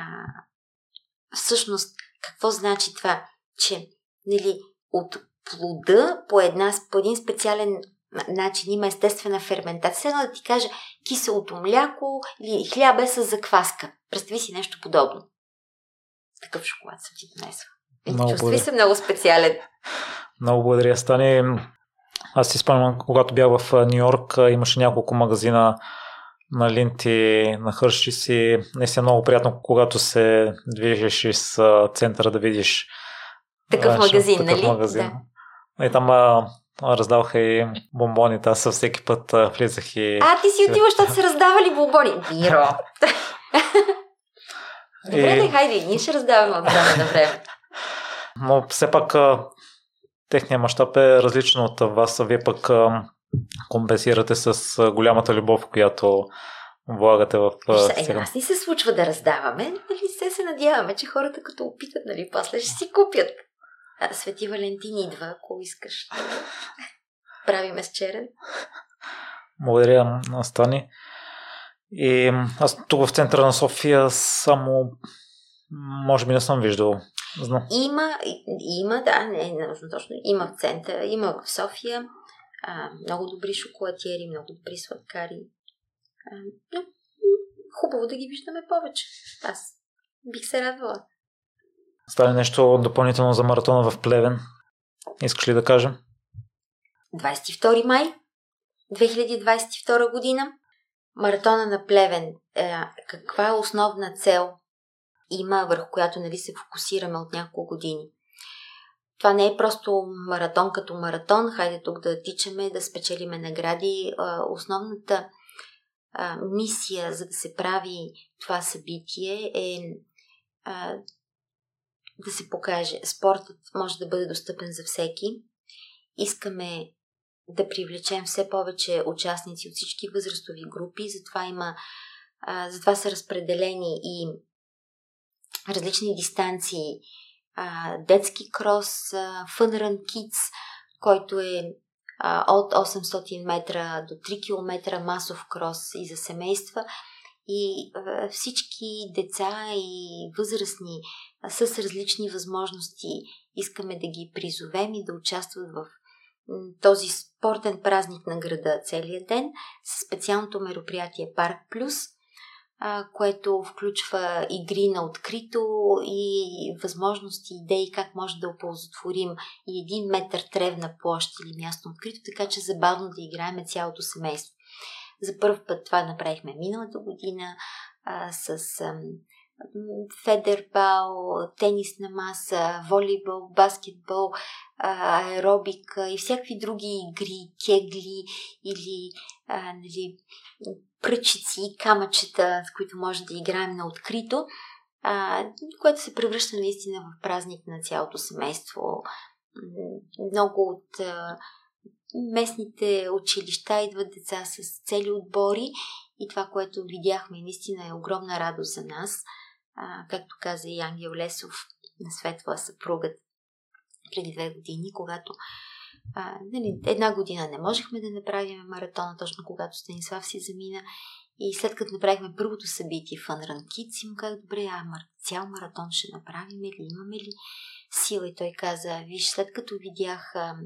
всъщност, какво значи това? Че нали, от плода по, една, по един специален начин има естествена ферментация. Едно да ти кажа киселото мляко или хляб е с закваска. Представи си нещо подобно. Такъв шоколад съм ти донесла. Чувствай се много специален. Много благодаря, Стани. Аз си спомням, когато бях в Нью Йорк, имаше няколко магазина на линти на Хърши си. Наистина много приятно, когато се движиш из центъра да видиш такъв магазин, такъв нали? Магазин. Да. И там а, раздаваха и бомбоните, аз всеки път а, влизах и... А, ти си отиваш, защото се раздавали бомбони. Биро! Добре, и... хайде, ние ще раздаваме от време на време. Но все пак техният мащаб е различен от вас. Вие пък компенсирате с голямата любов, която влагате в Е, нас ни се случва да раздаваме, нали, се се надяваме, че хората като опитат, нали, после ще си купят. А, Свети Валентин идва, ако искаш. Правиме с черен. Благодаря, Стани. И аз тук в центъра на София само може би не съм виждал. Знам. Има, има, да, не е точно. Има в центъра, има в София а, много добри шоколадиери, много добри сладкари. А, но, хубаво да ги виждаме повече. Аз бих се радвала. Стане нещо допълнително за маратона в Плевен. Искаш ли да кажем? 22 май 2022 година. Маратона на Плевен. Е, каква е основна цел има, върху която нали, се фокусираме от няколко години? Това не е просто маратон като маратон, хайде тук да тичаме, да спечелиме награди. Основната мисия, за да се прави това събитие е да се покаже. Спортът може да бъде достъпен за всеки. Искаме да привлечем все повече участници от всички възрастови групи, затова има затова са разпределени и различни дистанции а, детски крос, Fun Run Kids, който е а, от 800 метра до 3 км масов крос и за семейства. И а, всички деца и възрастни а, с различни възможности искаме да ги призовем и да участват в този спортен празник на града целият ден с специалното мероприятие Парк Плюс – което включва игри на открито и възможности, идеи как може да оползотворим и един метър тревна площ или място открито, така че забавно да играеме цялото семейство. За първ път това направихме миналата година а, с федербал, тенис на маса, волейбол, баскетбол, аеробика и всякакви други игри, кегли или а, нали, пръчици и камъчета, с които може да играем на открито, а, което се превръща наистина в празник на цялото семейство. Много от а, местните училища идват деца с цели отбори и това, което видяхме, наистина е огромна радост за нас. А, както каза и Ангел Лесов на Светла съпругът преди две години, когато а, нали, една година не можехме да направим маратона, точно когато Станислав си замина. И след като направихме първото събитие в Unrun Kids, си му казах, добре, а цял маратон ще направим ли, имаме ли сила? И той каза, виж, след като видях а,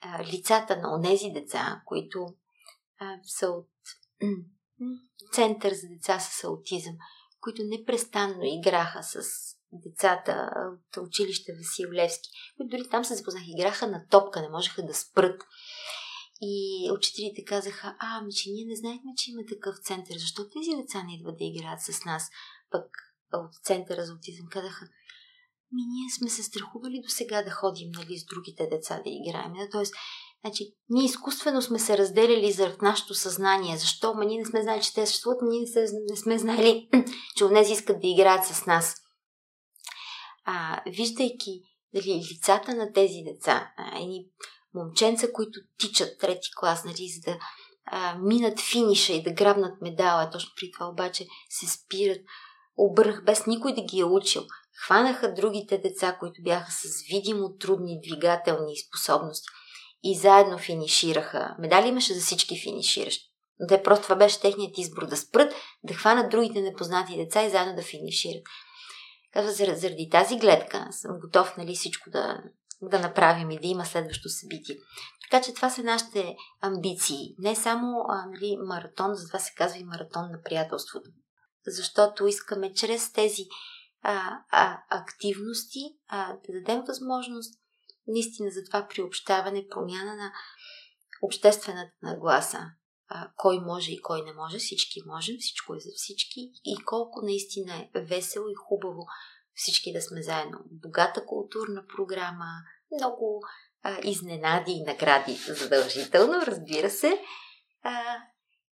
а, лицата на онези деца, които а, са от център за деца с аутизъм, които непрестанно играха с децата от училище Васил Левски, които дори там се запознах, играха на топка, не можеха да спрат. И учителите казаха, а, ами че ние не знаехме, че има такъв център, защо тези деца не идват да играят с нас? Пък от центъра за аутизъм казаха, ми ние сме се страхували до сега да ходим нали, с другите деца да играем. Тоест, Значи, ние изкуствено сме се разделяли заради нашето съзнание. Защо? Ма ние не сме знали, че те съществуват, ние не сме знали, че онези искат да играят с нас а, виждайки дали, лицата на тези деца, а, едни момченца, които тичат трети клас, нали, за да а, минат финиша и да грабнат медала, точно при това обаче се спират, обърнах без никой да ги е учил. Хванаха другите деца, които бяха с видимо трудни двигателни способности и заедно финишираха. Медали имаше за всички финиширащи. Те просто това беше техният избор да спрат, да хванат другите непознати деца и заедно да финишират. Заради тази гледка съм готов нали, всичко да, да направим и да има следващо събитие. Така че това са нашите амбиции. Не само а, нали, маратон, затова се казва и маратон на приятелството. Защото искаме чрез тези а, а, активности а, да дадем възможност наистина за това приобщаване, промяна на обществената нагласа а, кой може и кой не може, всички можем, всичко е за всички и колко наистина е весело и хубаво всички да сме заедно. Богата културна програма, много а, изненади и награди задължително, разбира се. А,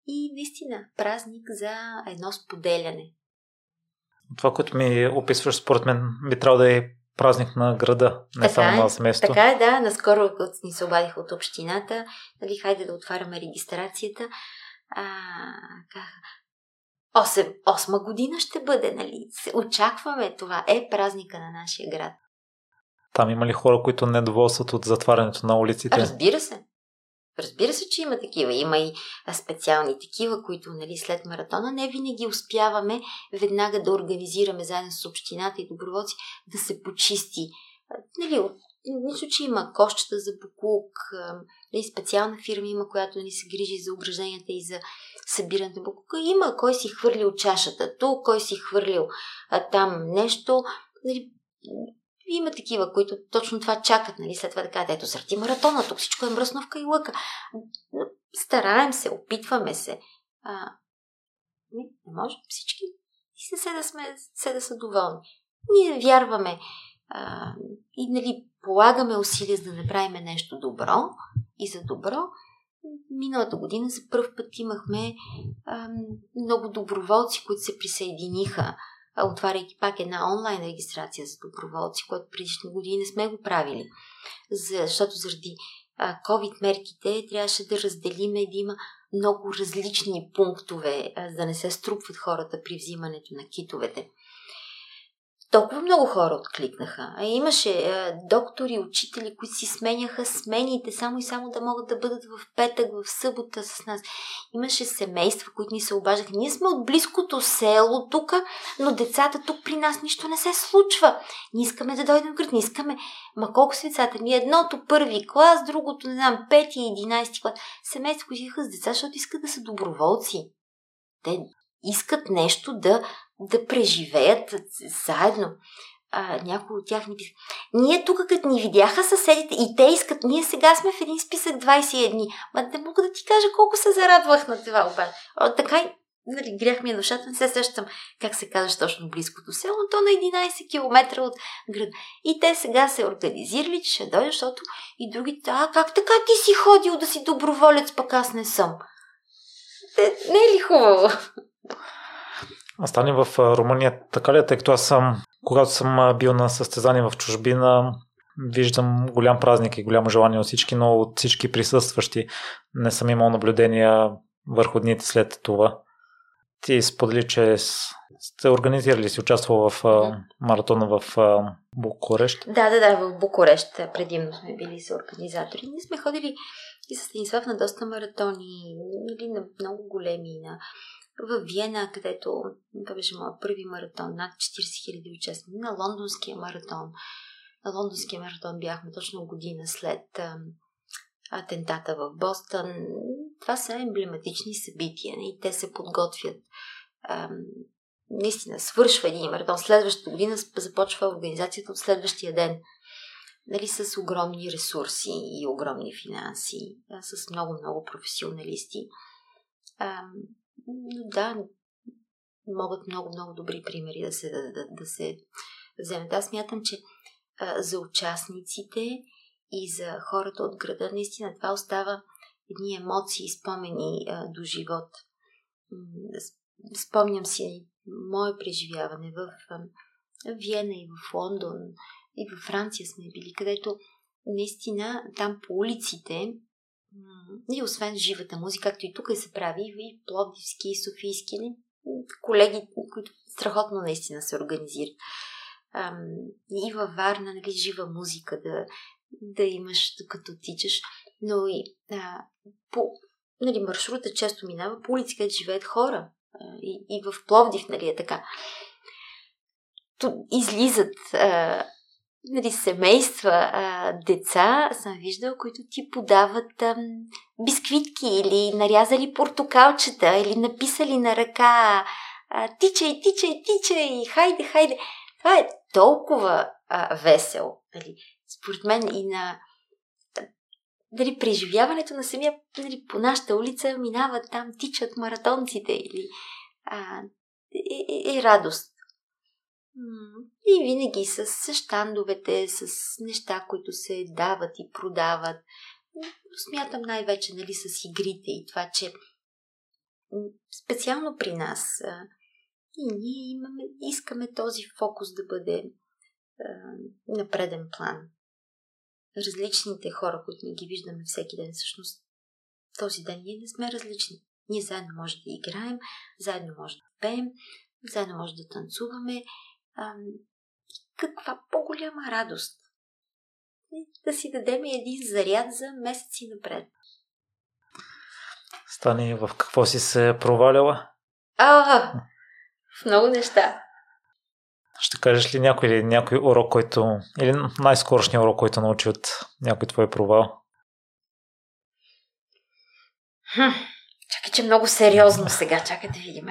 и наистина празник за едно споделяне. Това, което ми описваш, според мен би трябвало да е празник на града, не така само е, на семейството. Така е, да. Наскоро, ни се обадих от общината, нали, хайде да отваряме регистрацията, а, 8, осма година ще бъде, нали? Очакваме това. Е празника на нашия град. Там има ли хора, които недоволстват от затварянето на улиците? Разбира се. Разбира се, че има такива. Има и специални такива, които нали, след маратона не винаги успяваме веднага да организираме заедно с общината и доброволци да се почисти. Нали, нищо, че има кощата за буклук, нали, специална фирма има, която нали, се грижи за ображенията и за събирането на буклука. Има кой си хвърлил чашата тук, кой си хвърлил а, там нещо. Нали, има такива, които точно това чакат, нали, след това да кажат, ето сърти маратона, тук всичко е мръсновка и лъка. Стараем се, опитваме се. А, не, не може всички и се, се, да сме, се да са доволни. Ние вярваме а, и нали, полагаме усилия за да направим нещо добро и за добро. Миналата година за първ път имахме а, много доброволци, които се присъединиха отваряйки пак една онлайн регистрация за доброволци, което предишни години не сме го правили. Защото заради COVID мерките трябваше да разделиме да има много различни пунктове, за да не се струпват хората при взимането на китовете толкова много хора откликнаха. Имаше е, доктори, учители, които си сменяха смените само и само да могат да бъдат в петък, в събота с нас. Имаше семейства, които ни се обаждаха. Ние сме от близкото село тук, но децата тук при нас нищо не се случва. Ние искаме да дойдем в град, не искаме. Ма колко са децата ми? Едното първи клас, другото, не знам, пети и единайсти клас. Семейства, които с деца, защото искат да са доброволци. Те искат нещо да да преживеят заедно. А, някои от тях ни писаха. Ние тук, като ни видяха съседите, и те искат, ние сега сме в един списък 21 дни. Ма не мога да ти кажа колко се зарадвах на това обаче. О, така нали, грях ми е душата, не се сещам как се казваш точно близкото село, то на 11 км от град. И те сега се организирали, че ще дойдат, защото и другите, а как така ти си ходил да си доброволец, пък аз не съм. Те, не е ли хубаво? Стане в Румъния така ли е, тъй като аз съм, когато съм бил на състезание в чужбина, виждам голям празник и голямо желание от всички, но от всички присъстващи не съм имал наблюдения върху дните след това. Ти сподели, че сте организирали, си участвал в маратона в Букурещ. Да, да, да, в Букурещ предимно сме били с организатори. Ние сме ходили и с Станислав на доста маратони, или на много големи, на в Виена, където това беше моят първи маратон, над 40 000 участници, на лондонския маратон. На лондонския маратон бяхме точно година след атентата в Бостън. Това са емблематични събития и те се подготвят. А, наистина, свършва един маратон. Следващата година започва организацията от следващия ден. Нали, с огромни ресурси и огромни финанси, с много-много професионалисти. А, да, могат много-много добри примери да се, да, да, да се вземат. Аз смятам, че а, за участниците и за хората от града, наистина това остава едни емоции спомени а, до живот. Спомням си мое преживяване в а, Виена и в Лондон и в Франция сме били, където наистина там по улиците и освен живата музика, както и тук се прави, и пловдивски, и софийски, колеги, които страхотно наистина се организират. И във Варна, нали, жива музика да, да имаш, докато тичаш, но и а, по нали, маршрута често минава по улици, където живеят хора. И, и в Пловдив, нали, е така. Ту, излизат а, нали, семейства, а, деца съм виждала, които ти подават а, бисквитки или нарязали портокалчета или написали на ръка а, тичай, тичай, тичай, хайде, хайде. Това е толкова а, весело. Нали. Според мен и на дали, преживяването на самия нали, по нашата улица минават там, тичат маратонците или а, е, е, е радост. И винаги с, с щандовете, с неща, които се дават и продават. Смятам най-вече нали, с игрите и това, че специално при нас и ние имаме, искаме този фокус да бъде на преден план. Различните хора, които не ги виждаме всеки ден, всъщност този ден ние не сме различни. Ние заедно може да играем, заедно може да пеем, заедно може да танцуваме. А, каква по-голяма радост! Да си дадем един заряд за месеци напред. Стани, в какво си се проваляла? А, в много неща. Ще кажеш ли някой или някой урок, който, или най-скорошния урок, който научи от някой твой провал? Хм, чакай, че много сериозно сега. Чакай да видим.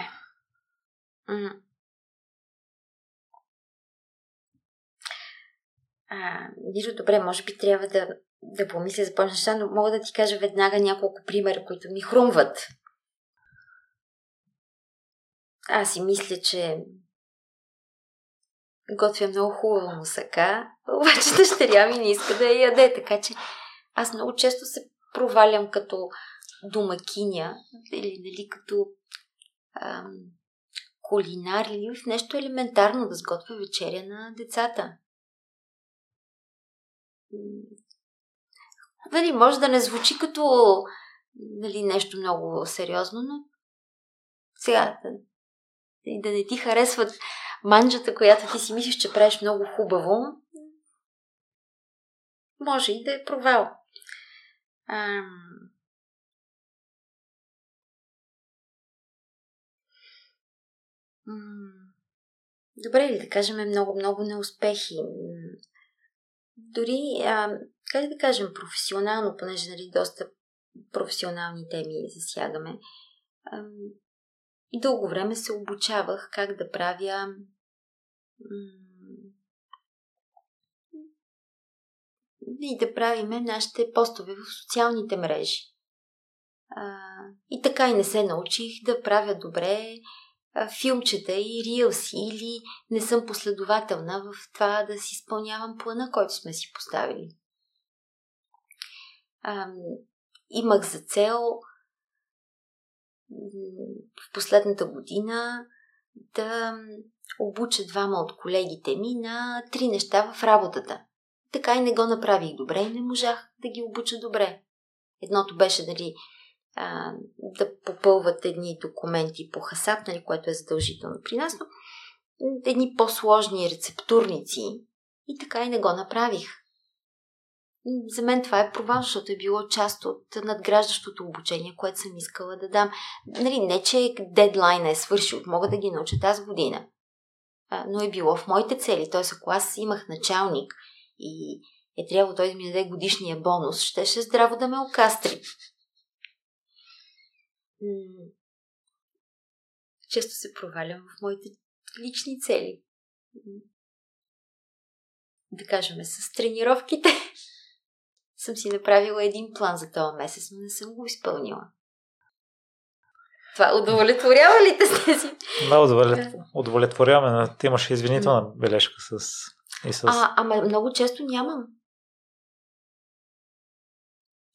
А, Миро, добре, може би трябва да, да помисля за повече неща, но мога да ти кажа веднага няколко примера, които ми хрумват. Аз си мисля, че готвя много хубава мусака, обаче дъщеря ми не иска да я яде, така че аз много често се провалям като домакиня или нали, като ам, кулинар или в нещо елементарно да сготвя вечеря на децата. Нали, може да не звучи като нали, нещо много сериозно, но сега да, да не ти харесват манджата, която ти си мислиш, че правиш много хубаво, може и да е провал. Ам... Добре ли да кажем много-много неуспехи? Дори, а, как да кажем, професионално, понеже нали, доста професионални теми засягаме, а, дълго време се обучавах как да правя и да правиме нашите постове в социалните мрежи. А, и така и не се научих да правя добре филмчета и рилси или не съм последователна в това да си изпълнявам плана, който сме си поставили. А, имах за цел в последната година да обуча двама от колегите ми на три неща в работата. Така и не го направих добре и не можах да ги обуча добре. Едното беше дали а, да попълват едни документи по хасап, нали, което е задължително при нас, но едни по-сложни рецептурници и така и не го направих. За мен това е провал, защото е било част от надграждащото обучение, което съм искала да дам. Нали, не, че дедлайна е свършил, мога да ги науча тази година. А, но е било в моите цели. Т.е. ако аз имах началник и е трябвало той да ми даде годишния бонус, щеше здраво да ме окастри. Често се провалям в моите лични цели. Да кажем, с тренировките съм си направила един план за този месец, но не съм го изпълнила. Това удовлетворява ли те с тези? Да, удовлет... удовлетворяваме, но ти имаш извинителна бележка с... И с... А, ама много често нямам.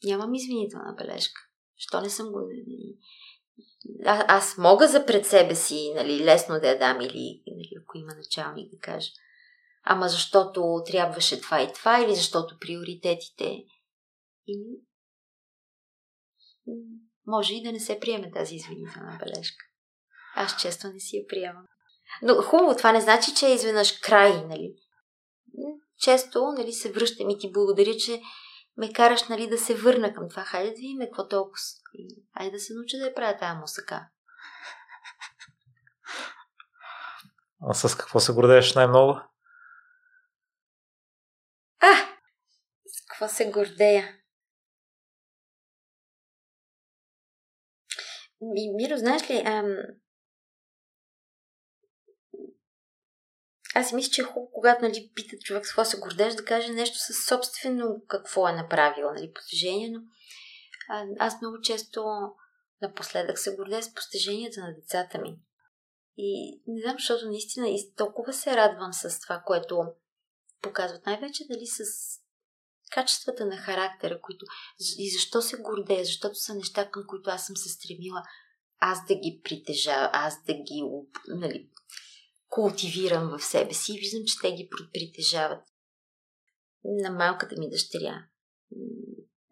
Нямам извинителна бележка. Що не съм го... А, аз мога за пред себе си, нали, лесно да я дам или, нали, ако има началник да кажа. Ама защото трябваше това и това или защото приоритетите и може и да не се приеме тази извинителна бележка. Аз често не си я приемам. Но хубаво, това не значи, че е изведнъж край, нали? Често, нали, се връщам и ти благодаря, че ме караш, нали, да се върна към това. Хайде да видим какво толкова. Хайде да се науча да я правя тази мусака. А с какво се гордееш най-много? А! С какво се гордея? Миро, знаеш ли, ам... аз си мисля, че е хубаво, когато нали, питат човек с какво се гордееш, да каже нещо със собствено какво е направил, нали, постижение, но аз много често напоследък се гордея с постиженията на децата ми. И не знам, защото наистина и толкова се радвам с това, което показват. Най-вече дали с качествата на характера, които... И защо се гордея? Защото са неща, към които аз съм се стремила аз да ги притежавам, аз да ги нали, култивирам в себе си и виждам, че те ги притежават. На малката ми дъщеря.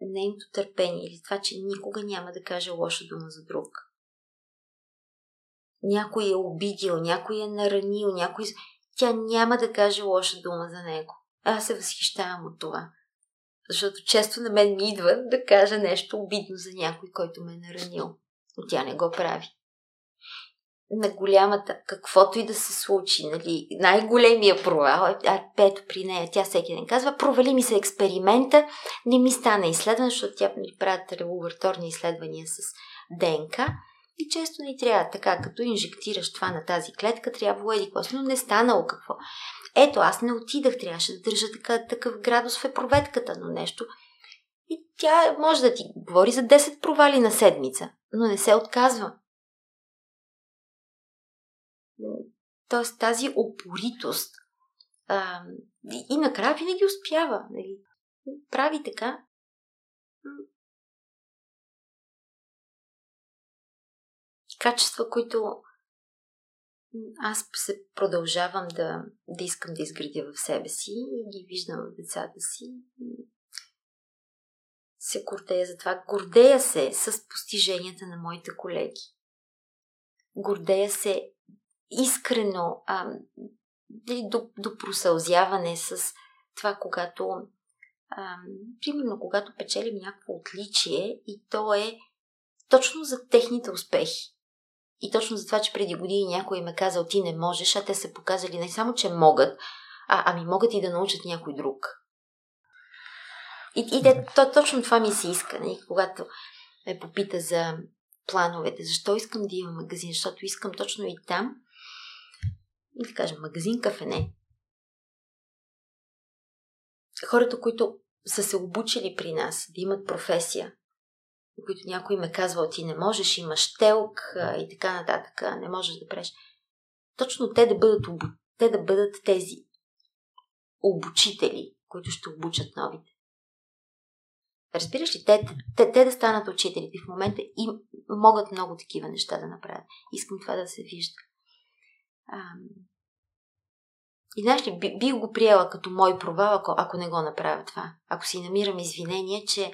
Нейното търпение или това, че никога няма да каже лоша дума за друг. някой е обидил, някой е наранил, някой... Тя няма да каже лоша дума за него. Аз се възхищавам от това. Защото често на мен ми идва да кажа нещо обидно за някой, който ме е наранил. Но тя не го прави. На голямата, каквото и да се случи, нали, най-големия провал, а пето при нея, тя всеки ден казва, провали ми се експеримента, не ми стана изследване, защото тя нали, правят лабораторни изследвания с ДНК и често ни трябва така, като инжектираш това на тази клетка, трябва еди но не станало какво. Ето, аз не отидах, трябваше да държа така, такъв градус в проветката, но нещо. И тя може да ти говори за 10 провали на седмица, но не се отказва. Тоест тази опоритост. А, и, и накрая винаги успява. Нали? Прави така. Качества, които аз се продължавам да, да искам да изградя в себе си и ги виждам в децата си. Се гордея за това. Гордея се с постиженията на моите колеги. Гордея се искрено а, до, до просълзяване с това, когато а, примерно, когато печелим някакво отличие и то е точно за техните успехи. И точно за това, че преди години някой ме казал ти не можеш, а те са показали не само, че могат, а, ами могат и да научат някой друг. И, и те, то, точно това ми се иска, не? Нали, когато ме попита за плановете, защо искам да имам магазин, защото искам точно и там, да кажем, магазин кафене. Хората, които са се обучили при нас да имат професия, които някой ме казва, ти не можеш, имаш телк и така нататък, не можеш да преш. Точно те да бъдат, те да бъдат тези обучители, които ще обучат новите. Разбираш ли, те, те, те да станат учителите в момента и могат много такива неща да направят. Искам това да се вижда. Ам... И знаеш ли, би, бих го приела като мой провал, ако, ако не го направя това. Ако си намирам извинение, че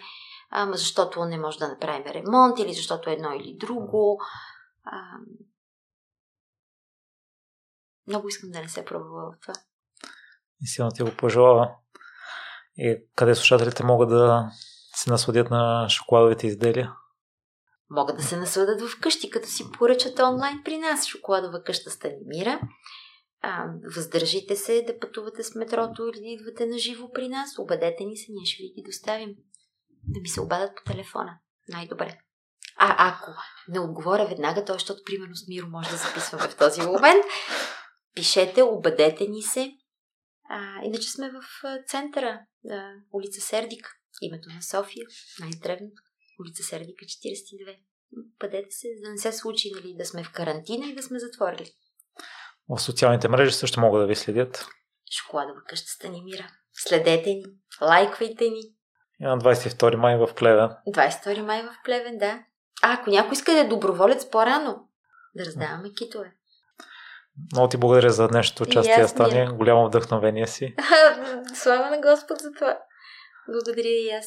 ама защото не може да направим ремонт или защото едно или друго. А, много искам да не се пробва в това. И силно ти го пожелава. И къде слушателите могат да се насладят на шоколадовите изделия? Могат да се насладят вкъщи, като си поръчат онлайн при нас. Шоколадова къща Станимира. А, въздържите се да пътувате с метрото или да идвате на живо при нас. Обадете ни се, ние ще ви ги доставим да ми се обадат по телефона. Най-добре. А ако не отговоря веднага, то защото примерно с Миро може да записваме в този момент, пишете, обадете ни се. А, иначе сме в центъра, а, улица Сердик, името на София, най-древното, улица Сердика 42. Бъдете се, за да не се случи нали, да сме в карантина и да сме затворили. В социалните мрежи също могат да ви следят. Шоколадова къща Станимира. Следете ни, лайквайте ни, и на 22 май в Плевен. 22 май в Плевен, да. А, ако някой иска да е доброволец по-рано, да раздаваме китове. Много ти благодаря за днешното участие, Стани. Голямо вдъхновение си. Слава на Господ за това. Благодаря и аз.